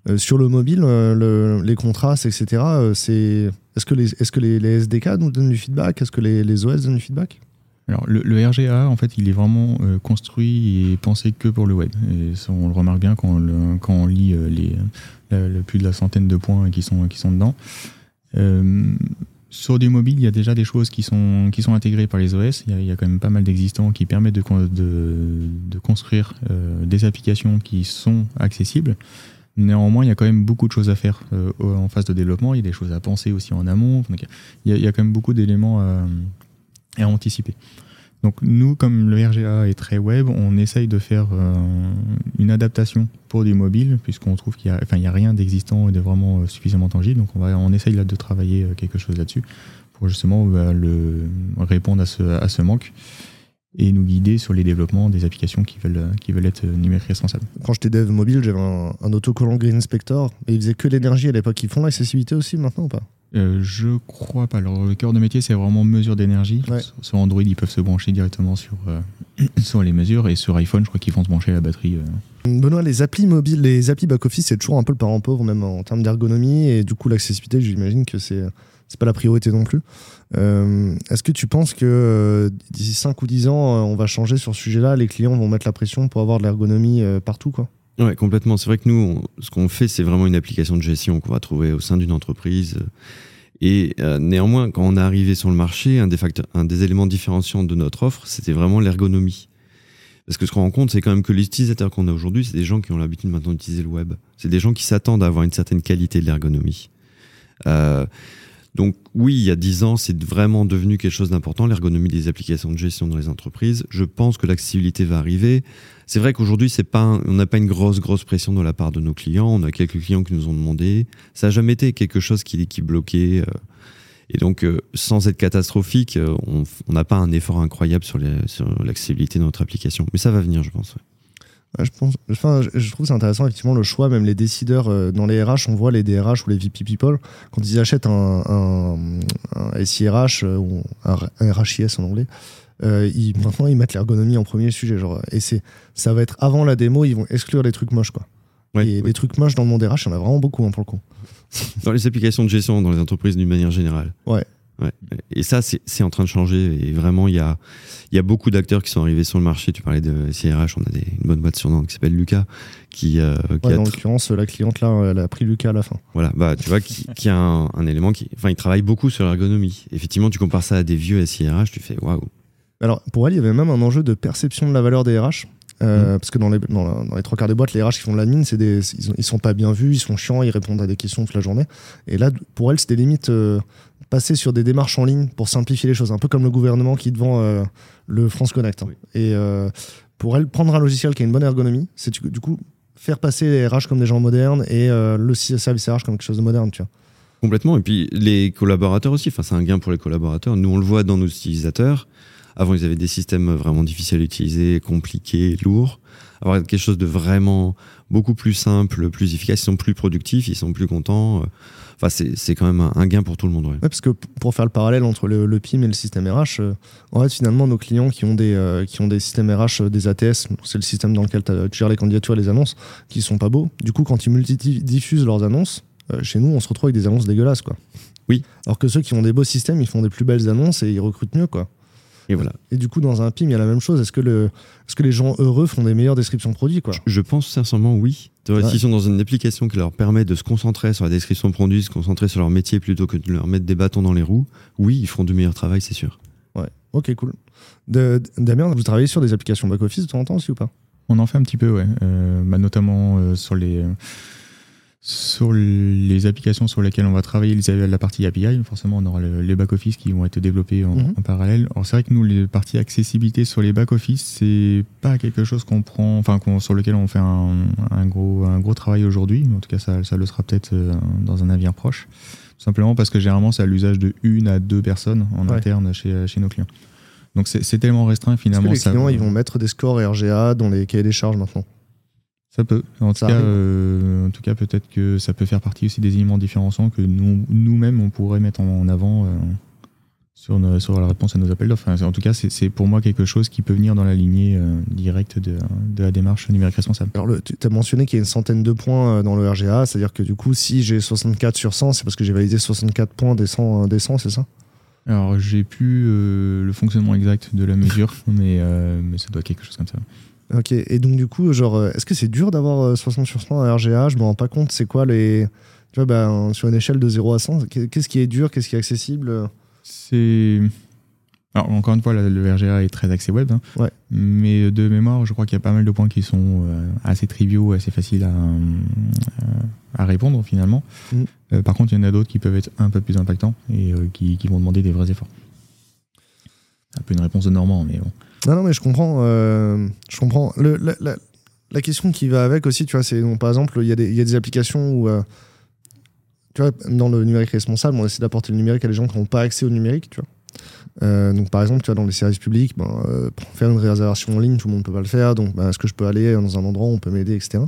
Euh, sur le mobile, euh, les contrastes, etc., c'est. Est-ce que, les, est -ce que les, SDK nous donnent du feedback? Est-ce que les, OS donnent du feedback? Alors, le, RGA, en fait, il est vraiment construit et pensé que pour le web. Et ça, on le remarque bien quand quand on lit les, plus de la centaine de points qui sont, qui sont dedans. Euh, sur du mobile, il y a déjà des choses qui sont, qui sont intégrées par les OS. Il y a, quand même pas mal d'existants qui permettent de, de, construire euh, des applications qui sont accessibles. Néanmoins, il y a quand même beaucoup de choses à faire euh, en phase de développement. Il y a des choses à penser aussi en amont. il, y a, quand même beaucoup d'éléments à, à anticiper. Donc nous, comme le RGA est très web, on essaye de faire euh, une adaptation pour du mobile, puisqu'on trouve qu'il n'y a, y a rien d'existant et de vraiment euh, suffisamment tangible. Donc on, va, on essaye là de travailler euh, quelque chose là-dessus pour justement bah, répondre à ce manque et nous guider sur les développements des applications qui veulent, qui veulent être numériques responsables. Quand j'étais dev mobile, j'avais un, un autocollant Green Inspector et ils faisaient que l'énergie à l'époque. Ils font l'accessibilité aussi maintenant ou pas? Euh, je crois pas. Alors, le cœur de métier, c'est vraiment mesure d'énergie. Sur Android, ils peuvent se brancher directement sur, euh, <clears throat> sur les mesures. Et sur iPhone, je crois qu'ils vont se brancher la batterie. Euh. Benoît, les applis mobiles, les applis back-office, c'est toujours un peu le parent pauvre, même en termes d'ergonomie. Et du coup, l'accessibilité, j'imagine que c'est c'est pas la priorité non plus. Est-ce que tu penses que d'ici 5 ou 10 ans, on va changer sur ce sujet-là? Les clients vont mettre la pression pour avoir de l'ergonomie partout quoi? Ouais, complètement. C'est vrai que nous, ce qu'on fait, c'est vraiment une application de gestion qu'on va trouver au sein d'une entreprise. Et euh, néanmoins, quand on est arrivé sur le marché, un des, éléments différenciants de notre offre, c'était vraiment l'ergonomie. Parce que ce qu'on rencontre, c'est quand même que les utilisateurs qu'on a aujourd'hui, c'est des gens qui ont l'habitude maintenant d'utiliser le web. C'est des gens qui s'attendent à avoir une certaine qualité de l'ergonomie. Euh, donc oui, il y a dix ans, c'est vraiment devenu quelque chose d'important, l'ergonomie des applications de gestion dans les entreprises. Je pense que l'accessibilité va arriver. C'est vrai qu'aujourd'hui, c'est pas, on n'a pas une grosse, grosse pression de la part de nos clients. On a quelques clients qui nous ont demandé. Ça n'a jamais été quelque chose qui, qui bloquait. Euh. Et donc, euh, sans être catastrophique, euh, on n'a pas un effort incroyable sur l'accessibilité de notre application. Mais ça va venir, je pense je, pense, enfin, je, trouve c'est intéressant, effectivement, le choix, même les décideurs euh, dans les RH, on voit les DRH ou les VP People, quand ils achètent un, un, un SIRH euh, ou un, RHIS en anglais, euh, ils, maintenant ils mettent l'ergonomie en premier sujet. Genre, et c'est, ça va être avant la démo, ils vont exclure les trucs moches. Quoi. et les trucs moches dans le monde RH, il y en a vraiment beaucoup hein, pour le coup. Dans les applications de gestion, dans les entreprises d'une manière générale. Ouais. Et ça, c'est en train de changer. Et vraiment, il y a, y a beaucoup d'acteurs qui sont arrivés sur le marché. Tu parlais de CRH, on a des, une bonne boîte sur Nantes qui s'appelle Lucas. Qui, euh, qui l'occurrence, la cliente, là, elle a pris Lucas à la fin. Voilà, bah, tu vois, qui, qui a un, élément qui. Enfin, il travaille beaucoup sur l'ergonomie. Effectivement, tu compares ça à des vieux SIRH, tu fais waouh. Alors, pour elle, il y avait même un enjeu de perception de la valeur des RH. Euh, mm. Parce que dans les, dans, les trois quarts des boîtes, les RH qui font de l'admin, c'est des, ils, ils, sont pas bien vus, ils sont chiants, ils répondent à des questions toute la journée. Et là, pour elle, c'était limite euh, passer sur des démarches en ligne pour simplifier les choses, un peu comme le gouvernement qui te vend euh, le France Connect. Hein. Et pour elle, prendre un logiciel qui a une bonne ergonomie, c'est du coup faire passer les RH comme des gens modernes et le service RH comme quelque chose de moderne, tu vois. Complètement. Et puis les collaborateurs aussi. Enfin, c'est un gain pour les collaborateurs. Nous, on le voit dans nos utilisateurs. Avant, ils avaient des systèmes vraiment difficiles à utiliser, compliqués, lourds. Avoir quelque chose de vraiment beaucoup plus simple, plus efficace, ils sont plus productifs, ils sont plus contents. Enfin, c'est quand même un, gain pour tout le monde. Ouais. parce que pour faire le parallèle entre le, PIM et le système RH, euh, en fait, finalement, nos clients qui ont des, euh, qui ont des systèmes RH, euh, des ATS, c'est le système dans lequel tu gères les candidatures et les annonces, qui sont pas beaux. Du coup, quand ils multidiffusent leurs annonces, chez nous, on se retrouve avec des annonces dégueulasses. Quoi. Oui. Alors que ceux qui ont des beaux systèmes, ils font des plus belles annonces et ils recrutent mieux. quoi. Et voilà. Et du coup, dans un PIM, il y a la même chose. Est-ce que, le, est-ce que les gens heureux font des meilleures descriptions de produits quoi? Je, pense sincèrement oui. S'ils sont dans une application qui leur permet de se concentrer sur la description de produits, se concentrer sur leur métier plutôt que de leur mettre des bâtons dans les roues, oui, ils feront du meilleur travail, c'est sûr. Ouais, ok, cool. De, Damien, vous travaillez sur des applications back-office de temps en temps aussi ou pas? On en fait un petit peu, ouais. Euh, bah, notamment euh, sur les Sur les applications sur lesquelles on va travailler, la partie API, forcément, on aura les back-office qui vont être développés en, Mhm. en parallèle. Alors, c'est vrai que nous, les parties accessibilité sur les back-office, c'est pas quelque chose qu'on prend, enfin, qu'on- sur lequel on fait un, un gros, un gros travail aujourd'hui. En tout cas, ça, ça le sera peut-être euh, dans un avenir proche. Tout simplement parce que généralement, c'est à l'usage de une à deux personnes en Ouais. interne chez, chez nos clients. Donc, c'est c'est tellement restreint, que finalement. les ça- clients ils vont mettre des scores RGA dans les cahiers des charges maintenant Ça peut. En tout, Ça cas, arrive. euh, en tout cas, peut-être que ça peut faire partie aussi des éléments différenciants que nous, nous-mêmes, on pourrait mettre en avant euh, sur, nos- sur la réponse à nos appels d'offres. Enfin, en tout cas, c'est pour moi quelque chose qui peut venir dans la lignée euh, directe de, de la démarche numérique responsable. Alors, tu as mentionné qu'il y a une centaine de points dans le RGA, c'est-à-dire que du coup, si j'ai 64 sur 100, c'est parce que j'ai validé 64 points des 100, euh, des 100 c'est ça? Alors, j'ai plus le fonctionnement exact de la mesure, <laughs> mais, mais ça doit être quelque chose comme ça. Ok, et donc du coup, genre, euh, est-ce que c'est dur d'avoir euh, 60 sur 100 à RGA Je me rends pas compte, c'est quoi les. Tu vois, ben, sur une échelle de 0 à 100, qu'est- qu'est-ce qui est dur, qu'est-ce qui est accessible? C'est. Alors, encore une fois, le RGA est très axé web. hein. Ouais. Mais de mémoire, je crois qu'il y a pas mal de points qui sont euh, assez triviaux, assez faciles à, euh, à répondre finalement. Euh, par contre, il y en a d'autres qui peuvent être un peu plus impactants et euh, qui, qui vont demander des vrais efforts. Un peu une réponse de Normand, mais bon. Non, non, mais je comprends. euh, je comprends. La, question qui va avec aussi, tu vois, c'est par exemple, il y, y a des applications où, euh, tu vois, dans le numérique responsable, on essaie d'apporter le numérique à des gens qui n'ont pas accès au numérique, tu vois. Euh, donc, par exemple, tu vois, dans les services publics, ben, faire une réservation en ligne, tout le monde ne peut pas le faire. Donc, ben, est-ce que je peux aller dans un endroit où on peut m'aider, etc.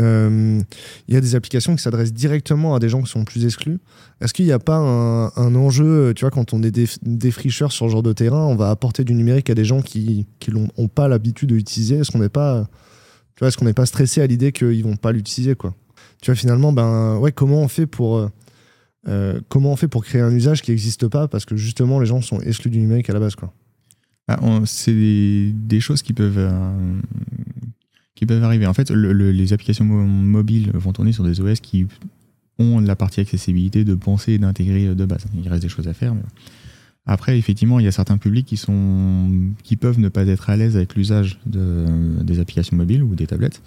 Euh, Il y a des applications qui s'adressent directement à des gens qui sont plus exclus. Est-ce qu'il n'y a pas un, enjeu, tu vois, quand on est des défricheurs sur ce genre de terrain, on va apporter du numérique à des gens qui n'ont ont pas l'habitude de l'utiliser? Est-ce qu'on n'est pas, tu vois, est-ce qu'on n'est pas stressé à l'idée qu'ils vont pas l'utiliser, quoi? Tu vois, finalement, ben, ouais, comment on fait pour euh, euh, comment on fait pour créer un usage qui n'existe pas parce que justement les gens sont exclus du numérique à la base, quoi? Ah, c'est des, choses qui peuvent, qui peuvent arriver. En fait, le- le- les applications mo- mobiles vont tourner sur des OS qui ont la partie accessibilité de penser et d'intégrer de base. Il reste des choses à faire. Après, effectivement, il y a certains publics qui, sont, qui peuvent ne pas être à l'aise avec l'usage de- des applications mobiles ou des tablettes.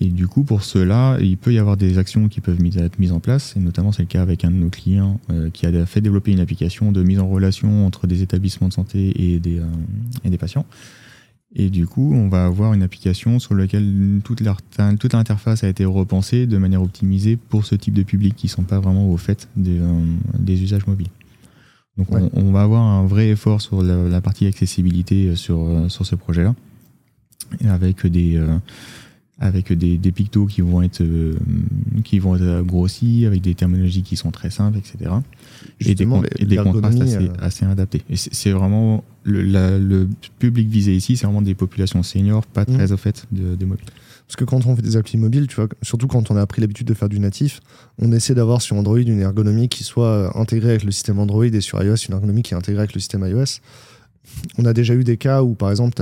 Et du coup, pour cela, il peut y avoir des actions qui peuvent être mises en place. Et notamment, c'est le cas avec un de nos clients euh, qui a fait développer une application de mise en relation entre des établissements de santé et des, euh, et des patients. Et du coup, on va avoir une application sur laquelle toute, l'interface a été repensée de manière optimisée pour ce type de public qui ne sont pas vraiment au fait des, euh, des usages mobiles. Donc Ouais. on, on va avoir un vrai effort sur la, la partie accessibilité euh, sur, euh, sur ce projet-là, Et avec des, euh, avec des, des pictos qui vont être euh, qui vont être grossis, avec des terminologies qui sont très simples, etc. Et des, Justement, et des contrastes assez, euh, assez adaptés. C'est vraiment le, la- le public visé ici, c'est vraiment des populations seniors, pas Mhm. très au fait de, des mobiles. Parce que quand on fait des applis mobiles, tu vois, surtout quand on a pris l'habitude de faire du natif, on essaie d'avoir sur Android une ergonomie qui soit euh, intégrée avec le système Android et sur iOS une ergonomie qui est intégrée avec le système iOS. On a déjà eu des cas où, par exemple,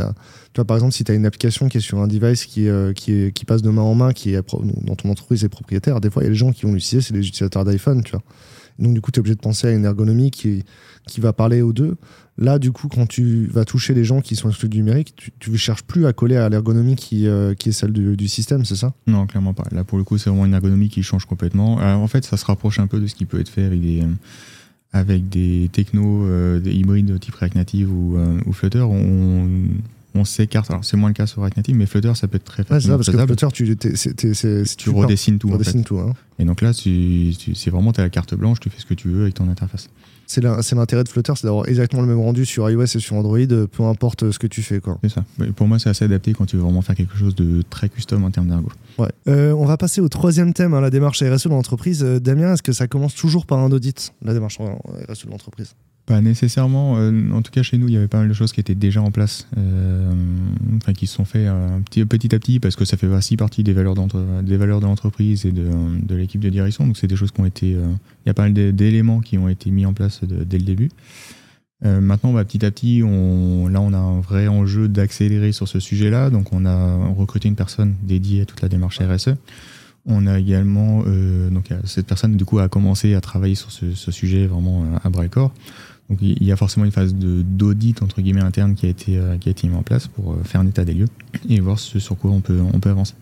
tu par exemple, si tu as une application qui est sur un device qui, euh, qui, passe de main en main, qui est dont ton entreprise est propriétaire, des fois, il y a des gens qui vont l'utiliser, c'est les utilisateurs d'iPhone, tu vois. Donc, du coup, tu es obligé de penser à une ergonomie qui, qui va parler aux deux. Là, du coup, quand tu vas toucher les gens qui sont exclus du numérique, tu ne cherches plus à coller à l'ergonomie qui, euh, qui est celle du, système, c'est ça? Non, clairement pas. Là, pour le coup, c'est vraiment une ergonomie qui change complètement. Alors, en fait, ça se rapproche un peu de ce qui peut être fait avec des, euh, avec des technos euh, des hybrides type React Native ou, euh, ou Flutter. On, on s'écarte. Alors, c'est moins le cas sur React Native, mais Flutter, ça peut être très Ouais, c'est ça, facilement parce que. Flutter, tu, t'es- c'est- t'es- c'est- c'est- tu redessines tout, tu en fait. redessines tout. hein. Et donc là, tu, tu- c'est vraiment, tu as la carte blanche, tu fais ce que tu veux avec ton interface. C'est l'intérêt de Flutter, c'est d'avoir exactement le même rendu sur iOS et sur Android, euh, peu importe ce que tu fais. Quoi. C'est ça. Pour moi, c'est assez adapté quand tu veux vraiment faire quelque chose de très custom en termes d'ergo. Ouais. Euh, on va passer au troisième thème, hein, la démarche RSE dans l'entreprise. Euh, Damien, est-ce que ça commence toujours par un audit, la démarche RSE de l'entreprise? Pas nécessairement. euh, en tout cas, chez nous, il y avait pas mal de choses qui étaient déjà en place, euh, enfin qui se sont fait euh, petit, petit à petit parce que ça fait aussi partie des valeurs, des valeurs de l'entreprise et de, de l'équipe de direction. Donc, c'est des choses qui ont été. il y a pas mal d'é- d'éléments qui ont été mis en place de- dès le début. Maintenant, bah, petit à petit, on, là, on a un vrai enjeu d'accélérer sur ce sujet-là. Donc, on a recruté une personne dédiée à toute la démarche RSE. On a également, donc cette personne du coup a commencé à travailler sur ce, ce sujet vraiment à bras le corps. Donc il y a forcément une phase de- d'audit entre guillemets interne qui a été euh, qui a été mise en place pour euh, faire un état des lieux et voir ce sur quoi on peut on peut avancer.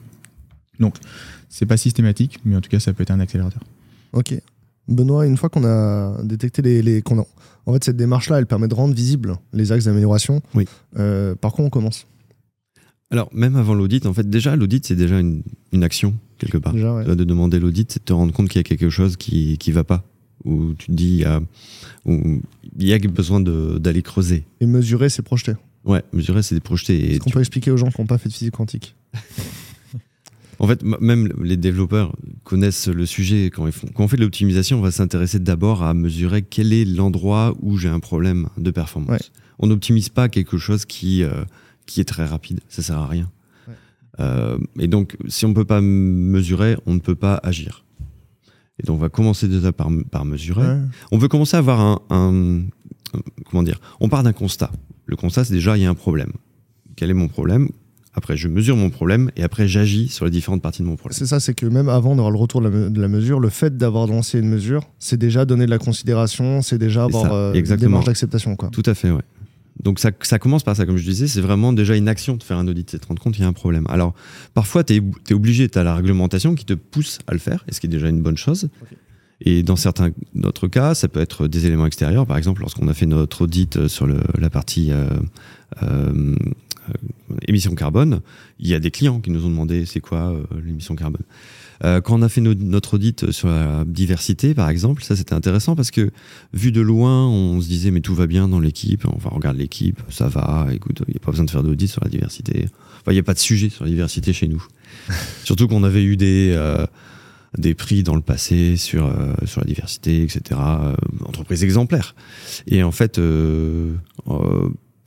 Donc, c'est pas systématique, mais en tout cas, ça peut être un accélérateur. Ok. Benoît, une fois qu'on a détecté les. les qu'on a- En fait, cette démarche-là, elle permet de rendre visibles les axes d'amélioration. Oui. Euh, par quoi on commence? Alors, même avant l'audit, en fait, déjà, l'audit, c'est déjà une, une action, quelque part. Déjà, ouais. De demander l'audit, c'est de te rendre compte qu'il y a quelque chose qui qui va pas. Ou tu te dis, il y a, il y a besoin d'aller creuser. Et mesurer, c'est projeter. Ouais, mesurer, c'est. Et Est-ce qu'on peut expliquer aux gens qui n'ont pas fait de physique quantique? En fait, même les développeurs connaissent le sujet. Quand, ils font, quand on fait de l'optimisation, on va s'intéresser d'abord à mesurer quel est l'endroit où j'ai un problème de performance. Ouais. On n'optimise pas quelque chose qui, euh, qui est très rapide. Ça sert à rien. Ouais. Euh, et donc, si on ne peut pas mesurer, on ne peut pas agir. Et donc, on va commencer déjà par, par mesurer. Ouais. On peut commencer à avoir un, comment dire On part d'un constat. Le constat, c'est déjà il y a un problème. Quel est mon problème? Après, je mesure mon problème et après, j'agis sur les différentes parties de mon problème. C'est ça, c'est que même avant d'avoir le retour de la, me- de la mesure, le fait d'avoir lancé une mesure, c'est déjà donner de la considération, c'est déjà avoir ça, euh, une démarche d'acceptation. Tout à fait, ouais. Donc ça, ça commence par ça, comme je disais, c'est vraiment déjà une action de faire un audit, c'est de te rendre compte qu'il y a un problème. Alors, parfois, tu es, obligé, tu as la réglementation qui te pousse à le faire, et ce qui est déjà une bonne chose. Et dans certains autres cas, ça peut être des éléments extérieurs. Par exemple, lorsqu'on a fait notre audit euh, sur le- la partie euh, euh, euh, émissions carbone, il y a des clients qui nous ont demandé c'est quoi euh, l'émission carbone? Euh, quand on a fait no- notre audit sur la diversité, par exemple, ça c'était intéressant parce que vu de loin, on se disait mais tout va bien dans l'équipe, enfin regarde l'équipe, ça va, écoute, il n'y a pas besoin de faire d'audit sur la diversité. Enfin, il n'y a pas de sujet sur la diversité chez nous. <laughs> Surtout qu'on avait eu des, euh, des prix dans le passé sur, euh, sur la diversité, etc. euh, entreprise exemplaire. Et en fait, euh,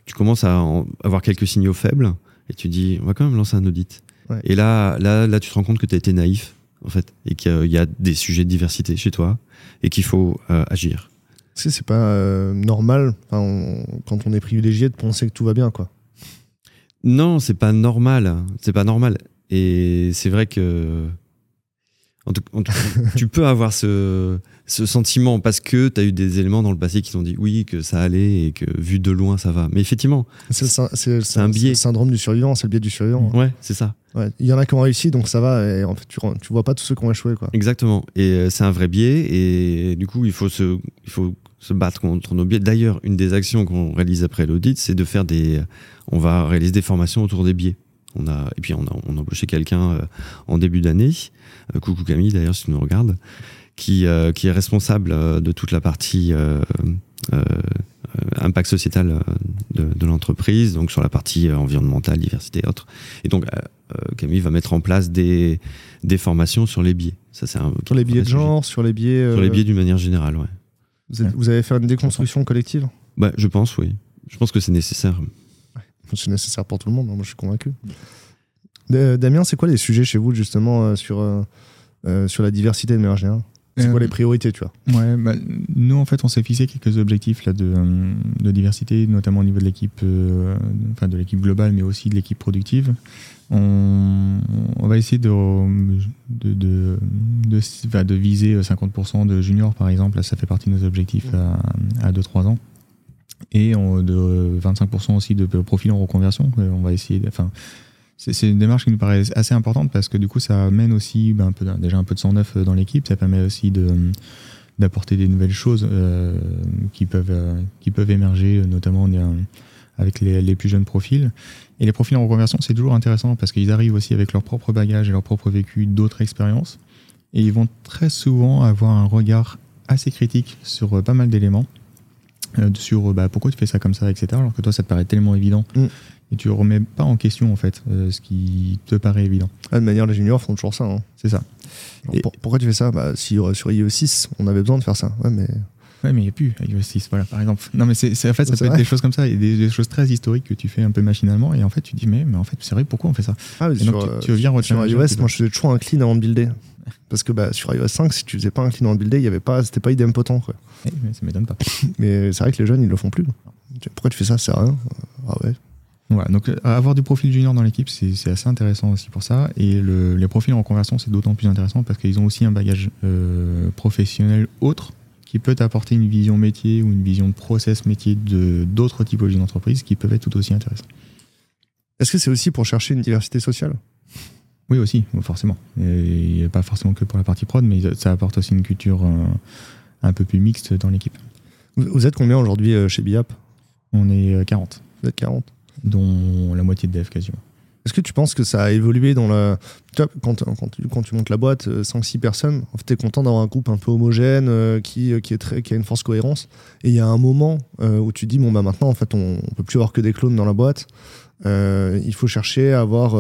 tu commences à en- avoir quelques signaux faibles et tu dis, on va quand même lancer un audit. Ouais. Et là, là, là, tu te rends compte que tu as été naïf, en fait, et qu'il y a des sujets de diversité chez toi et qu'il faut euh, agir. C'est pas euh, normal, on- quand on est privilégié, de penser que tout va bien. quoi. Non, c'est pas normal. C'est pas normal. Et c'est vrai que. En tout, en tout- tu peux avoir ce, ce sentiment parce que tu as eu des éléments dans le passé qui t'ont dit oui, que ça allait et que vu de loin, ça va. Mais effectivement, C'est un biais. le syndrome du survivant, c'est le biais du survivant. ouais, c'est ça. Ouais. Il y en a qui ont réussi, donc ça va, et en fait, tu, tu vois pas tous ceux qui ont échoué. Quoi. Exactement. Et euh, c'est un vrai biais. Et du coup, il faut se, il faut se battre contre nos biais. D'ailleurs, une des actions qu'on réalise après l'audit, c'est de faire des. On va réaliser des formations autour des biais. On a, et puis, on a, on a embauché quelqu'un euh, en début d'année. Euh, coucou Camille, d'ailleurs, si tu nous regardes. Qui, euh, qui est responsable de toute la partie impact sociétal de, de l'entreprise, donc sur la partie environnementale, diversité et autres. Et donc, Camille va mettre en place des, des formations sur les biais. Ça, c'est un, Sur les biais de sujet. genre, sur les biais. Sur les biais d'une manière générale, ouais. vous, êtes- vous avez fait une déconstruction collective? Bah, je pense, oui. Je pense que c'est nécessaire. C'est nécessaire pour tout le monde, hein, moi je suis convaincu. Da- Damien, c'est quoi les sujets chez vous justement euh, sur, euh, euh, sur la diversité de manière générale? C'est quoi les priorités, tu vois? Ouais, bah, nous en fait on s'est fixé quelques objectifs là, de, de diversité, notamment au niveau de l'équipe, enfin de l'équipe globale, mais aussi de l'équipe productive. On, on va essayer de, de, de, de, enfin, de viser 50% de juniors par exemple, là, ça fait partie de nos objectifs à, à 2-3 ans. Et de 25% aussi de profils en reconversion. On va essayer, enfin, c'est une démarche qui nous paraît assez importante parce que du coup ça amène aussi ben, un peu, déjà un peu de sang neuf dans l'équipe, ça permet aussi d'apporter des nouvelles choses euh, qui peuvent euh, qui peuvent émerger euh, notamment euh, avec les, les plus jeunes profils. Et les profils en reconversion c'est toujours intéressant parce qu'ils arrivent aussi avec leur propre bagage et leur propre vécu d'autres expériences. Et ils vont très souvent avoir un regard assez critique sur euh, pas mal d'éléments euh, sur euh, bah, pourquoi tu fais ça comme ça etc alors que toi ça te paraît tellement évident Mm. et tu remets pas en question en fait euh, ce qui te paraît évident Ah, De manière, les juniors font toujours ça. hein. c'est ça Alors, Et- pour- pourquoi tu fais ça? Bah, si, euh, Sur IE6, on avait besoin de faire ça. Ouais, mais Ouais, mais il n'y a plus iOS 6, voilà, par exemple. Non, mais c'est, en fait, ça peut être des choses comme ça, et des, des choses très historiques que tu fais un peu machinalement, et en fait, tu dis, mais, mais en fait, c'est vrai, pourquoi on fait ça? Ah, Et donc, sur, tu- tu viens sur iOS, peu. moi je faisais toujours un clean avant de builder. Parce que bah, sur iOS 5, si tu faisais pas un clean avant de builder, il y avait pas, c'était pas idempotent. Quoi. Eh, mais ça m'étonne pas. <laughs> Mais c'est vrai que les jeunes, ils le font plus. Pourquoi tu fais ça? À rien. Ah ouais. Voilà, donc euh, avoir du profil junior dans l'équipe, c'est, c'est assez intéressant aussi pour ça. Et le- les profils en reconversion, c'est d'autant plus intéressant parce qu'ils ont aussi un bagage euh, professionnel autre qui peut apporter une vision métier ou une vision de process métier de d'autres typologies d'entreprises qui peuvent être tout aussi intéressantes. Est-ce que c'est aussi pour chercher une diversité sociale? Oui, aussi, forcément. Et pas forcément que pour la partie prod, mais ça apporte aussi une culture euh, un peu plus mixte dans l'équipe. Vous êtes combien aujourd'hui euh, chez BIAP? On est 40. Vous êtes 40 Dont la moitié de dev quasiment. Est-ce que tu penses que ça a évolué dans la. Quand, quand, tu, quand tu montes la boîte, 5-6 personnes, en fait, tu es content d'avoir un groupe un peu homogène, qui, qui, est très, qui a une force cohérence? Et il y a un moment où tu dis, bon, bah maintenant, en fait, on, on peut plus avoir que des clones dans la boîte. Il faut chercher à avoir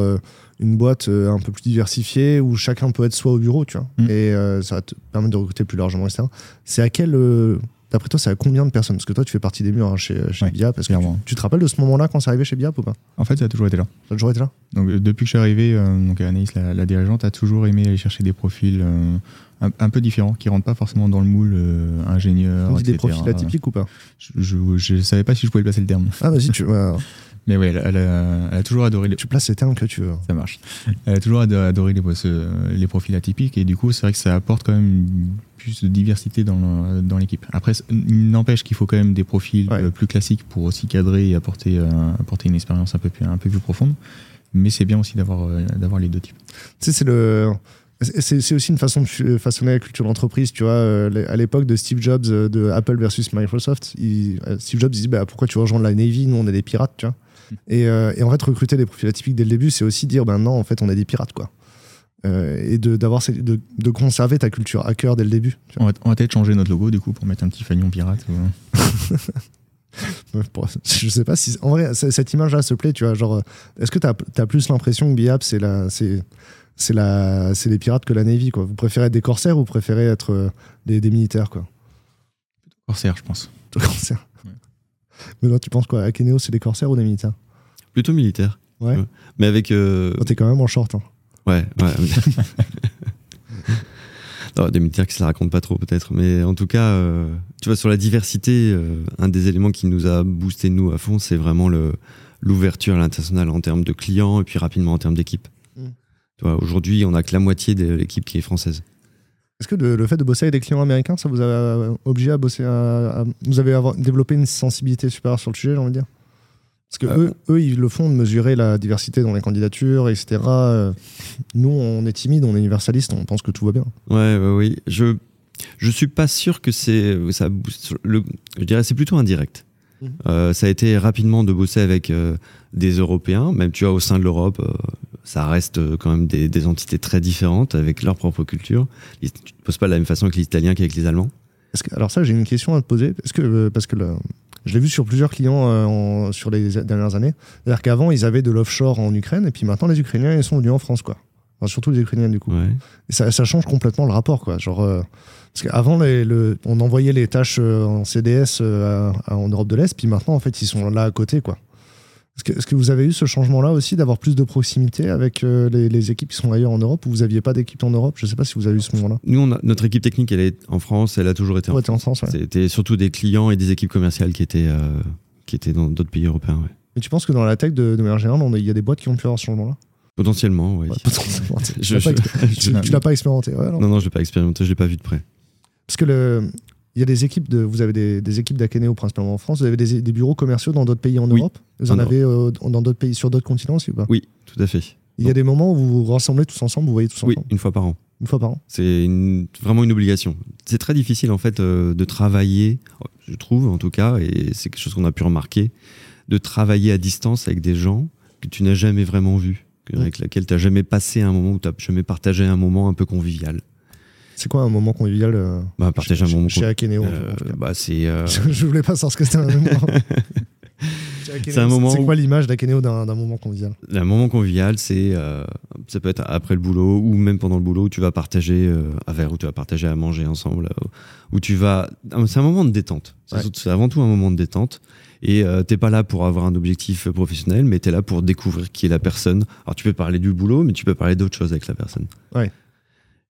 une boîte euh, un peu plus diversifiée où chacun peut être soit au bureau, tu vois, Mm. et euh, ça va te permettre de recruter plus largement, etc. C'est à quel. euh, D'après toi, c'est à combien de personnes? Parce que toi, tu fais partie des murs hein, chez, chez Ouais, BIAP. Est-ce que tu, te rappelles de ce moment-là quand c'est arrivé chez BIAP ou pas? En fait, ça a toujours été là. Ça a toujours été là? Donc, euh, depuis que je suis arrivé, euh, donc Anaïs, la, la dirigeante, a toujours aimé aller chercher des profils euh, un, un peu différents, qui rentrent pas forcément dans le moule euh, ingénieur. On dit des profils atypiques ou pas? Je, je savais pas si je pouvais placer le terme. Ah, vas-y, tu, <laughs> Mais ouais, elle, elle a, elle a toujours adoré les, tu places les termes que tu veux. Ça marche. Elle a toujours ado- adoré les, profils atypiques et du coup, c'est vrai que ça apporte quand même plus de diversité dans l'équipe. Après, il n'empêche qu'il faut quand même des profils Ouais. euh, plus classiques pour aussi cadrer et apporter, euh, apporter une expérience un peu plus, un peu plus profonde. Mais c'est bien aussi d'avoir euh, d'avoir les deux types. Tu sais, c'est le. C'est aussi une façon de façonner la culture d'entreprise, tu vois. euh, À l'époque de Steve Jobs, euh, de Apple versus Microsoft, il- euh, Steve Jobs disait bah, pourquoi tu rejoindre la Navy? Nous, on est des pirates, tu vois. Et, euh, et en fait, recruter des profils atypiques dès le début, c'est aussi dire ben non, en fait, on est des pirates, quoi. Euh, et de, d'avoir de, de conserver ta culture hacker dès le début. On va, on va peut-être changer notre logo du coup pour mettre un petit fanion pirate. ou- <laughs> je sais pas si. En vrai, cette image-là se plaît, tu vois. Genre, est-ce que tu as, plus l'impression que BIAP, c'est la. C'est, c'est la, c'est les pirates que la Navy, quoi? Vous préférez être des corsaires ou vous préférez être euh, des, des militaires, quoi? Corsair, je pense. Corsaires. Mais là, tu penses quoi? Akeneo, c'est des corsaires ou des militaires? Plutôt militaire. Ouais. Ouais. Mais avec. euh, Oh, T'es quand même en short. Hein. Ouais, ouais. <laughs> Non, des militaires qui se la racontent pas trop peut-être, mais en tout cas, euh, tu vois, sur la diversité, euh, un des éléments qui nous a boosté nous à fond, c'est vraiment le l'ouverture à l'international en termes de clients et puis rapidement en termes d'équipe. Mm. Tu vois, aujourd'hui, on a que la moitié de l'équipe qui est française. Est-ce que le, le fait de bosser avec des clients américains, ça vous a obligé à bosser à, à- Vous avez avoir, développé une sensibilité supérieure sur le sujet, j'ai envie de dire? Parce que Euh, eux, eux, ils le font de mesurer la diversité dans les candidatures, etc. Euh, Nous, on est timide, on est universaliste, on pense que tout va bien. Ouais, ouais, oui. Je je suis pas sûr que c'est ça booste le. Je dirais c'est plutôt indirect. Mhm. Euh, ça a été rapidement de bosser avec euh, des Européens, même tu vois au sein de l'Europe, ça reste euh, quand même des, des entités très différentes avec leur propre culture. Ils- Tu te poses pas de la même façon avec les Italiens qu'avec les Allemands? Que, alors ça, j'ai une question à te poser. Que, euh, parce que le- je l'ai vu sur plusieurs clients euh, en- sur les dernières années. C'est-à-dire qu'avant, ils avaient de l'offshore en Ukraine, et puis maintenant, les Ukrainiens, ils sont venus en France, quoi. Enfin, surtout les Ukrainiens, du coup. Ouais. Et ça, ça change complètement le rapport, quoi. Genre, euh, parce qu'avant, le- on envoyait les tâches en CDS euh, à- à- en Europe de l'Est, puis maintenant, en fait, ils sont là à côté, quoi. Est-ce que, vous avez eu ce changement-là aussi, d'avoir plus de proximité avec euh, les, les équipes qui sont ailleurs en Europe, ou vous n'aviez pas d'équipe en Europe? Je sais pas si vous avez eu ce moment-là. Nous, on a- notre équipe technique, elle est en France, elle a toujours été en Ouais, France, ouais. C'était surtout des clients et des équipes commerciales qui étaient, euh, qui étaient dans d'autres pays européens. ouais. Mais tu penses que dans la tech, de, de manière générale, il y a des boîtes qui ont pu avoir ce changement-là? Potentiellement, oui. Potentiellement. <laughs> Tu Je- l'as pas, tu- l'as expérimenté. ouais, non. non, non, je l'ai pas expérimenté, je l'ai pas vu de près. Parce que le, il y a des équipes de, vous avez des, des équipes d'Akeneo principalement en France. Vous avez des, des bureaux commerciaux dans d'autres pays en Oui, Europe. Vous en en avez euh, dans d'autres pays, sur d'autres continents aussi ou pas? Oui, tout à fait. Il y a des moments où vous vous rassemblez tous ensemble, vous voyez tous Oui, ensemble, une fois par an. une fois par an? C'est une- vraiment une obligation. C'est très difficile en fait euh, de travailler, je trouve en tout cas, et c'est quelque chose qu'on a pu remarquer, de travailler à distance avec des gens que tu n'as jamais vraiment vus, avec lesquels tu n'as jamais passé un moment, où tu n'as jamais partagé un moment un peu convivial. C'est quoi un moment convivial euh, Bah, partager chez, un moment chez, Akeneo en Euh, bah, c'est euh, <laughs> je, voulais pas savoir ce que c'était un moment. <laughs> C'est un moment C'est quoi l'image d'Akeneo d'un moment convivial? Un moment convivial, c'est euh, ça peut être après le boulot ou même pendant le boulot où tu vas partager un verre, où tu vas partager à manger ensemble, où tu vas. C'est un moment de détente. C'est Ouais. surtout- c'est avant tout un moment de détente. Et euh, t'es pas là pour avoir un objectif professionnel, mais t'es là pour découvrir qui est la personne. Alors tu peux parler du boulot, mais tu peux parler d'autres choses avec la personne. Ouais.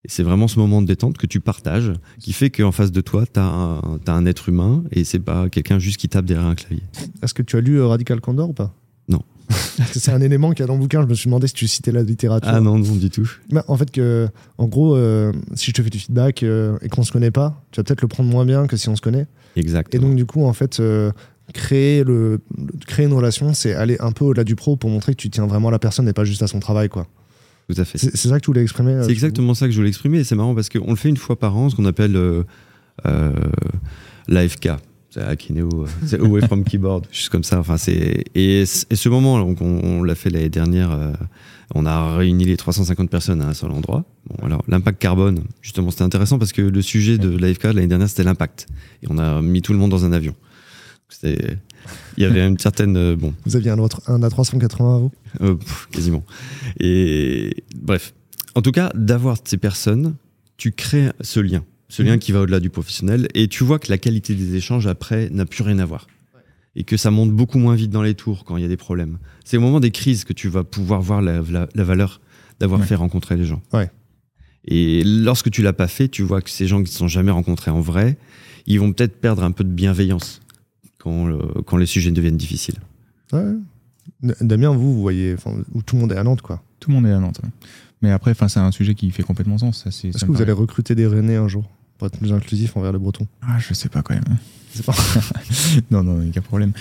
Et c'est vraiment ce moment de détente que tu partages, qui fait qu'en face de toi, t'as un, t'as un être humain et c'est pas quelqu'un juste qui tape derrière un clavier. Est-ce que tu as lu euh, Radical Candor ou pas? Non. <laughs> C'est un élément qu'il y a dans le bouquin. Je me suis demandé si tu citais la littérature. Ah non, non du tout. Bah, en fait, que, en gros, euh, si je te fais du feedback euh, et qu'on se connaît pas, tu vas peut-être le prendre moins bien que si on se connaît. Exact. Et donc, du coup, en fait, euh, créer, le- créer une relation, c'est aller un peu au-delà du pro pour montrer que tu tiens vraiment à la personne et pas juste à son travail, quoi. Tout à fait. C'est ça que tu voulais exprimer euh, C'est exactement ça que je voulais exprimer et c'est marrant parce qu'on le fait une fois par an, ce qu'on appelle euh, euh, l'AFK. C'est Akineo, c'est Away from Keyboard, <laughs> juste comme ça. Enfin, c'est et, ce moment, donc on, on l'a fait l'année dernière. euh, on a réuni les 350 personnes à un seul endroit. Bon, alors l'impact carbone, justement, c'était intéressant parce que le sujet de l'AFK l'année dernière, c'était l'impact. Et on a mis tout le monde dans un avion. C'était, il y avait une certaine, euh, bon, Vous aviez un, autre, un A380 à vous? Euh, pff, quasiment. Et bref, en tout cas, d'avoir ces personnes, tu crées ce lien, ce lien Mhm. qui va au-delà du professionnel, et tu vois que la qualité des échanges après n'a plus rien à voir. Et que ça monte beaucoup moins vite dans les tours quand il y a des problèmes. C'est au moment des crises que tu vas pouvoir voir la, la- la valeur d'avoir Ouais. fait rencontrer les gens. Ouais. Et lorsque tu l'as pas fait, tu vois que ces gens qui ne se sont jamais rencontrés en vrai, ils vont peut-être perdre un peu de bienveillance quand, le- quand les sujets deviennent difficiles. Ouais. Damien, vous, vous voyez, où tout le monde est à Nantes, quoi. Tout le monde est à Nantes. ouais. Mais après, enfin, c'est un sujet qui fait complètement sens. Est-ce que vous allez recruter des Rennais un jour pour être plus inclusif envers les Bretons? Ah, je sais pas quand même. Pas. <laughs> non, non, aucun problème.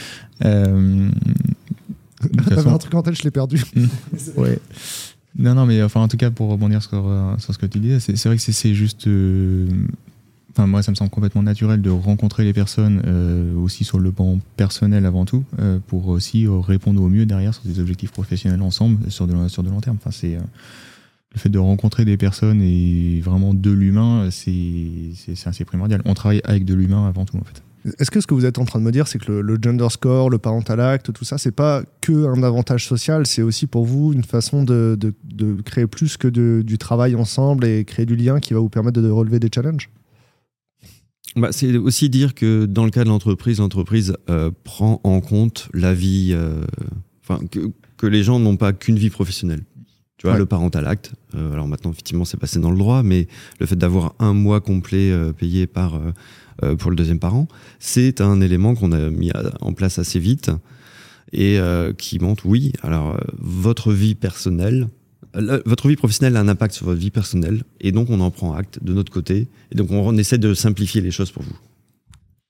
Euh, de toute <laughs> T'avais façon- un truc en tête, je l'ai perdu. <laughs> Ouais. Non, non, mais enfin, en tout cas, pour rebondir sur, euh, sur ce que tu disais, c'est vrai que c'est- c'est juste. euh, Enfin, moi, ça me semble complètement naturel de rencontrer les personnes euh, aussi sur le plan personnel avant tout, euh, pour aussi euh, répondre au mieux derrière sur des objectifs professionnels ensemble sur de, sur de long terme. Enfin, c'est le fait de rencontrer des personnes et vraiment de l'humain, c'est assez primordial. On travaille avec de l'humain avant tout, en fait. Est-ce que ce que vous êtes en train de me dire, c'est que le, le gender score, le parental act, tout ça, c'est pas que un avantage social, c'est aussi pour vous une façon de, de- créer plus que du travail ensemble et créer du lien qui va vous permettre de, relever des challenges? Bah, c'est aussi dire que dans le cas de l'entreprise, l'entreprise euh, prend en compte la vie, euh, enfin que, que les gens n'ont pas qu'une vie professionnelle. Tu vois, Ouais. le parental acte. euh, alors maintenant, effectivement, c'est passé dans le droit, mais le fait d'avoir un mois complet euh, payé par euh, pour le deuxième parent, c'est un élément qu'on a mis en place assez vite et euh, qui montre, oui, alors euh, votre vie personnelle, votre vie professionnelle a un impact sur votre vie personnelle, et donc on en prend acte de notre côté, et donc on, on essaie de simplifier les choses pour vous.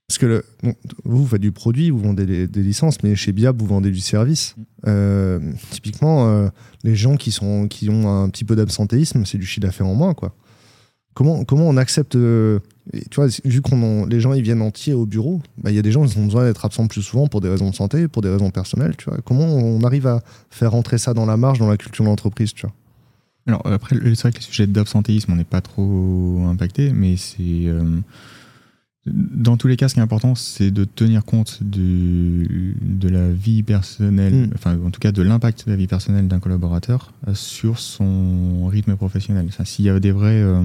Parce que le- bon, vous, vous faites du produit, vous vendez des, des licences, mais chez Biab, vous vendez du service. Euh, typiquement, euh, les gens qui, sont, qui ont un petit peu d'absentéisme, c'est du chiffre d'affaires en moins. Quoi. Comment, on accepte. euh, tu vois, vu que les gens ils viennent entiers au bureau, bah, il y a des gens qui ont besoin d'être absents plus souvent pour des raisons de santé, pour des raisons personnelles. Tu vois. Comment on arrive à faire rentrer ça dans la marge, dans la culture de l'entreprise tu vois? Alors après, le- c'est vrai que les sujets d'absentéisme, on n'est pas trop impacté, mais c'est euh, dans tous les cas, ce qui est important, c'est de tenir compte du, de la vie personnelle, Mm. enfin en tout cas de l'impact de la vie personnelle d'un collaborateur euh, sur son rythme professionnel. Enfin, S'il y a des vrais, euh,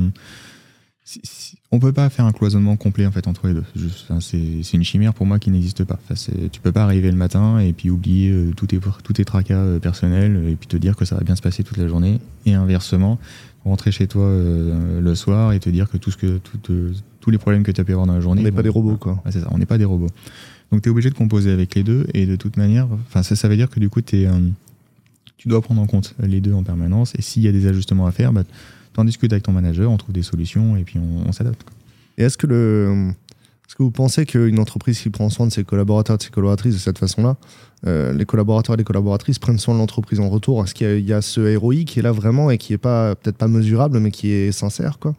si- si- on peut pas faire un cloisonnement complet en fait entre les deux. Enfin, c'est une chimère pour moi qui n'existe pas. Enfin, tu peux pas arriver le matin et puis oublier euh, tous tes tes tracas euh, personnels et puis te dire que ça va bien se passer toute la journée et inversement rentrer chez toi le soir et te dire que tout ce que tout, tous les problèmes que tu as pu avoir dans la On journée n'est pas des robots. quoi. Ouais, c'est ça, on n'est pas des robots. Donc tu es obligé de composer avec les deux et de toute manière, ça, ça veut dire que du coup t'es, euh, tu dois prendre en compte les deux en permanence et s'il y a des ajustements à faire, bah, t'en discutes avec ton manager, on trouve des solutions et puis on, on s'adapte. Et est-ce que le. Est-ce que vous pensez qu'une entreprise qui prend soin de ses collaborateurs, de ses collaboratrices de cette façon-là, euh, les collaborateurs et les collaboratrices prennent soin de l'entreprise en retour? Est-ce qu'il y, a- il y a ce ROI qui est là vraiment et qui est pas peut-être pas mesurable, mais qui est sincère, quoi?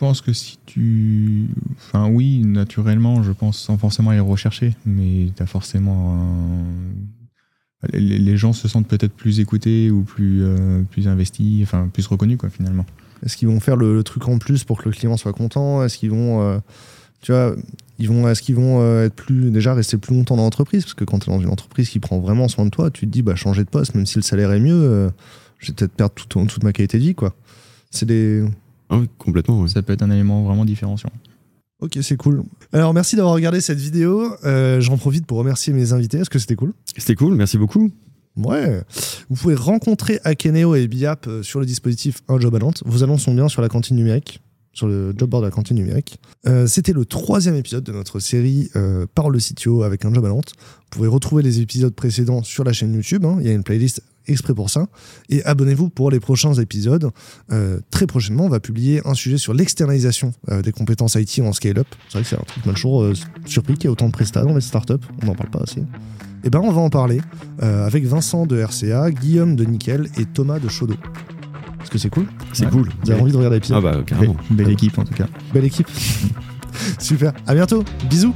Pense que si tu, enfin oui, naturellement, je pense sans forcément aller rechercher, mais t'as forcément un- les, les gens se sentent peut-être plus écoutés ou plus euh, plus investis, enfin plus reconnus quoi finalement. Est-ce qu'ils vont faire le, le truc en plus pour que le client soit content? Est-ce qu'ils vont, euh, tu vois, ils vont, est-ce qu'ils vont euh, être plus déjà rester plus longtemps dans l'entreprise? Parce que quand tu es dans une entreprise qui prend vraiment soin de toi, tu te dis bah changer de poste, même si le salaire est mieux, euh, je vais peut-être perdre tout- toute ma qualité de vie, quoi. C'est des Ah oui, complètement. oui. Ça peut être un élément vraiment différenciant. Ok, c'est cool. Alors, merci d'avoir regardé cette vidéo. Euh, J'en profite pour remercier mes invités. Est-ce que c'était cool? C'était cool, merci beaucoup. Ouais. Vous pouvez rencontrer Akeneo et Biap euh, sur le dispositif Un Job à Nantes. Vos annonces sont bien sur la cantine numérique, sur le job board de la cantine numérique. Euh, c'était le troisième épisode de notre série euh, Par le CTO avec Un Job à Nantes. Vous pouvez retrouver les épisodes précédents sur la chaîne YouTube. hein. Il y a une playlist exprès pour ça. Et abonnez-vous pour les prochains épisodes. Euh, très prochainement, on va publier un sujet sur l'externalisation euh, des compétences IT en scale-up. C'est vrai que c'est un truc mal euh, surpris qu'il y ait autant de prestats dans les startups. On n'en parle pas assez. Eh ben, on va en parler avec Vincent de RCA, Guillaume de Nickel et Thomas de Chaudot. Est-ce que c'est cool? C'est cool. Vous avez envie de regarder l'épisode Ah bah carrément. Belle, belle équipe en tout cas. Belle équipe. <laughs> Super. À bientôt. Bisous.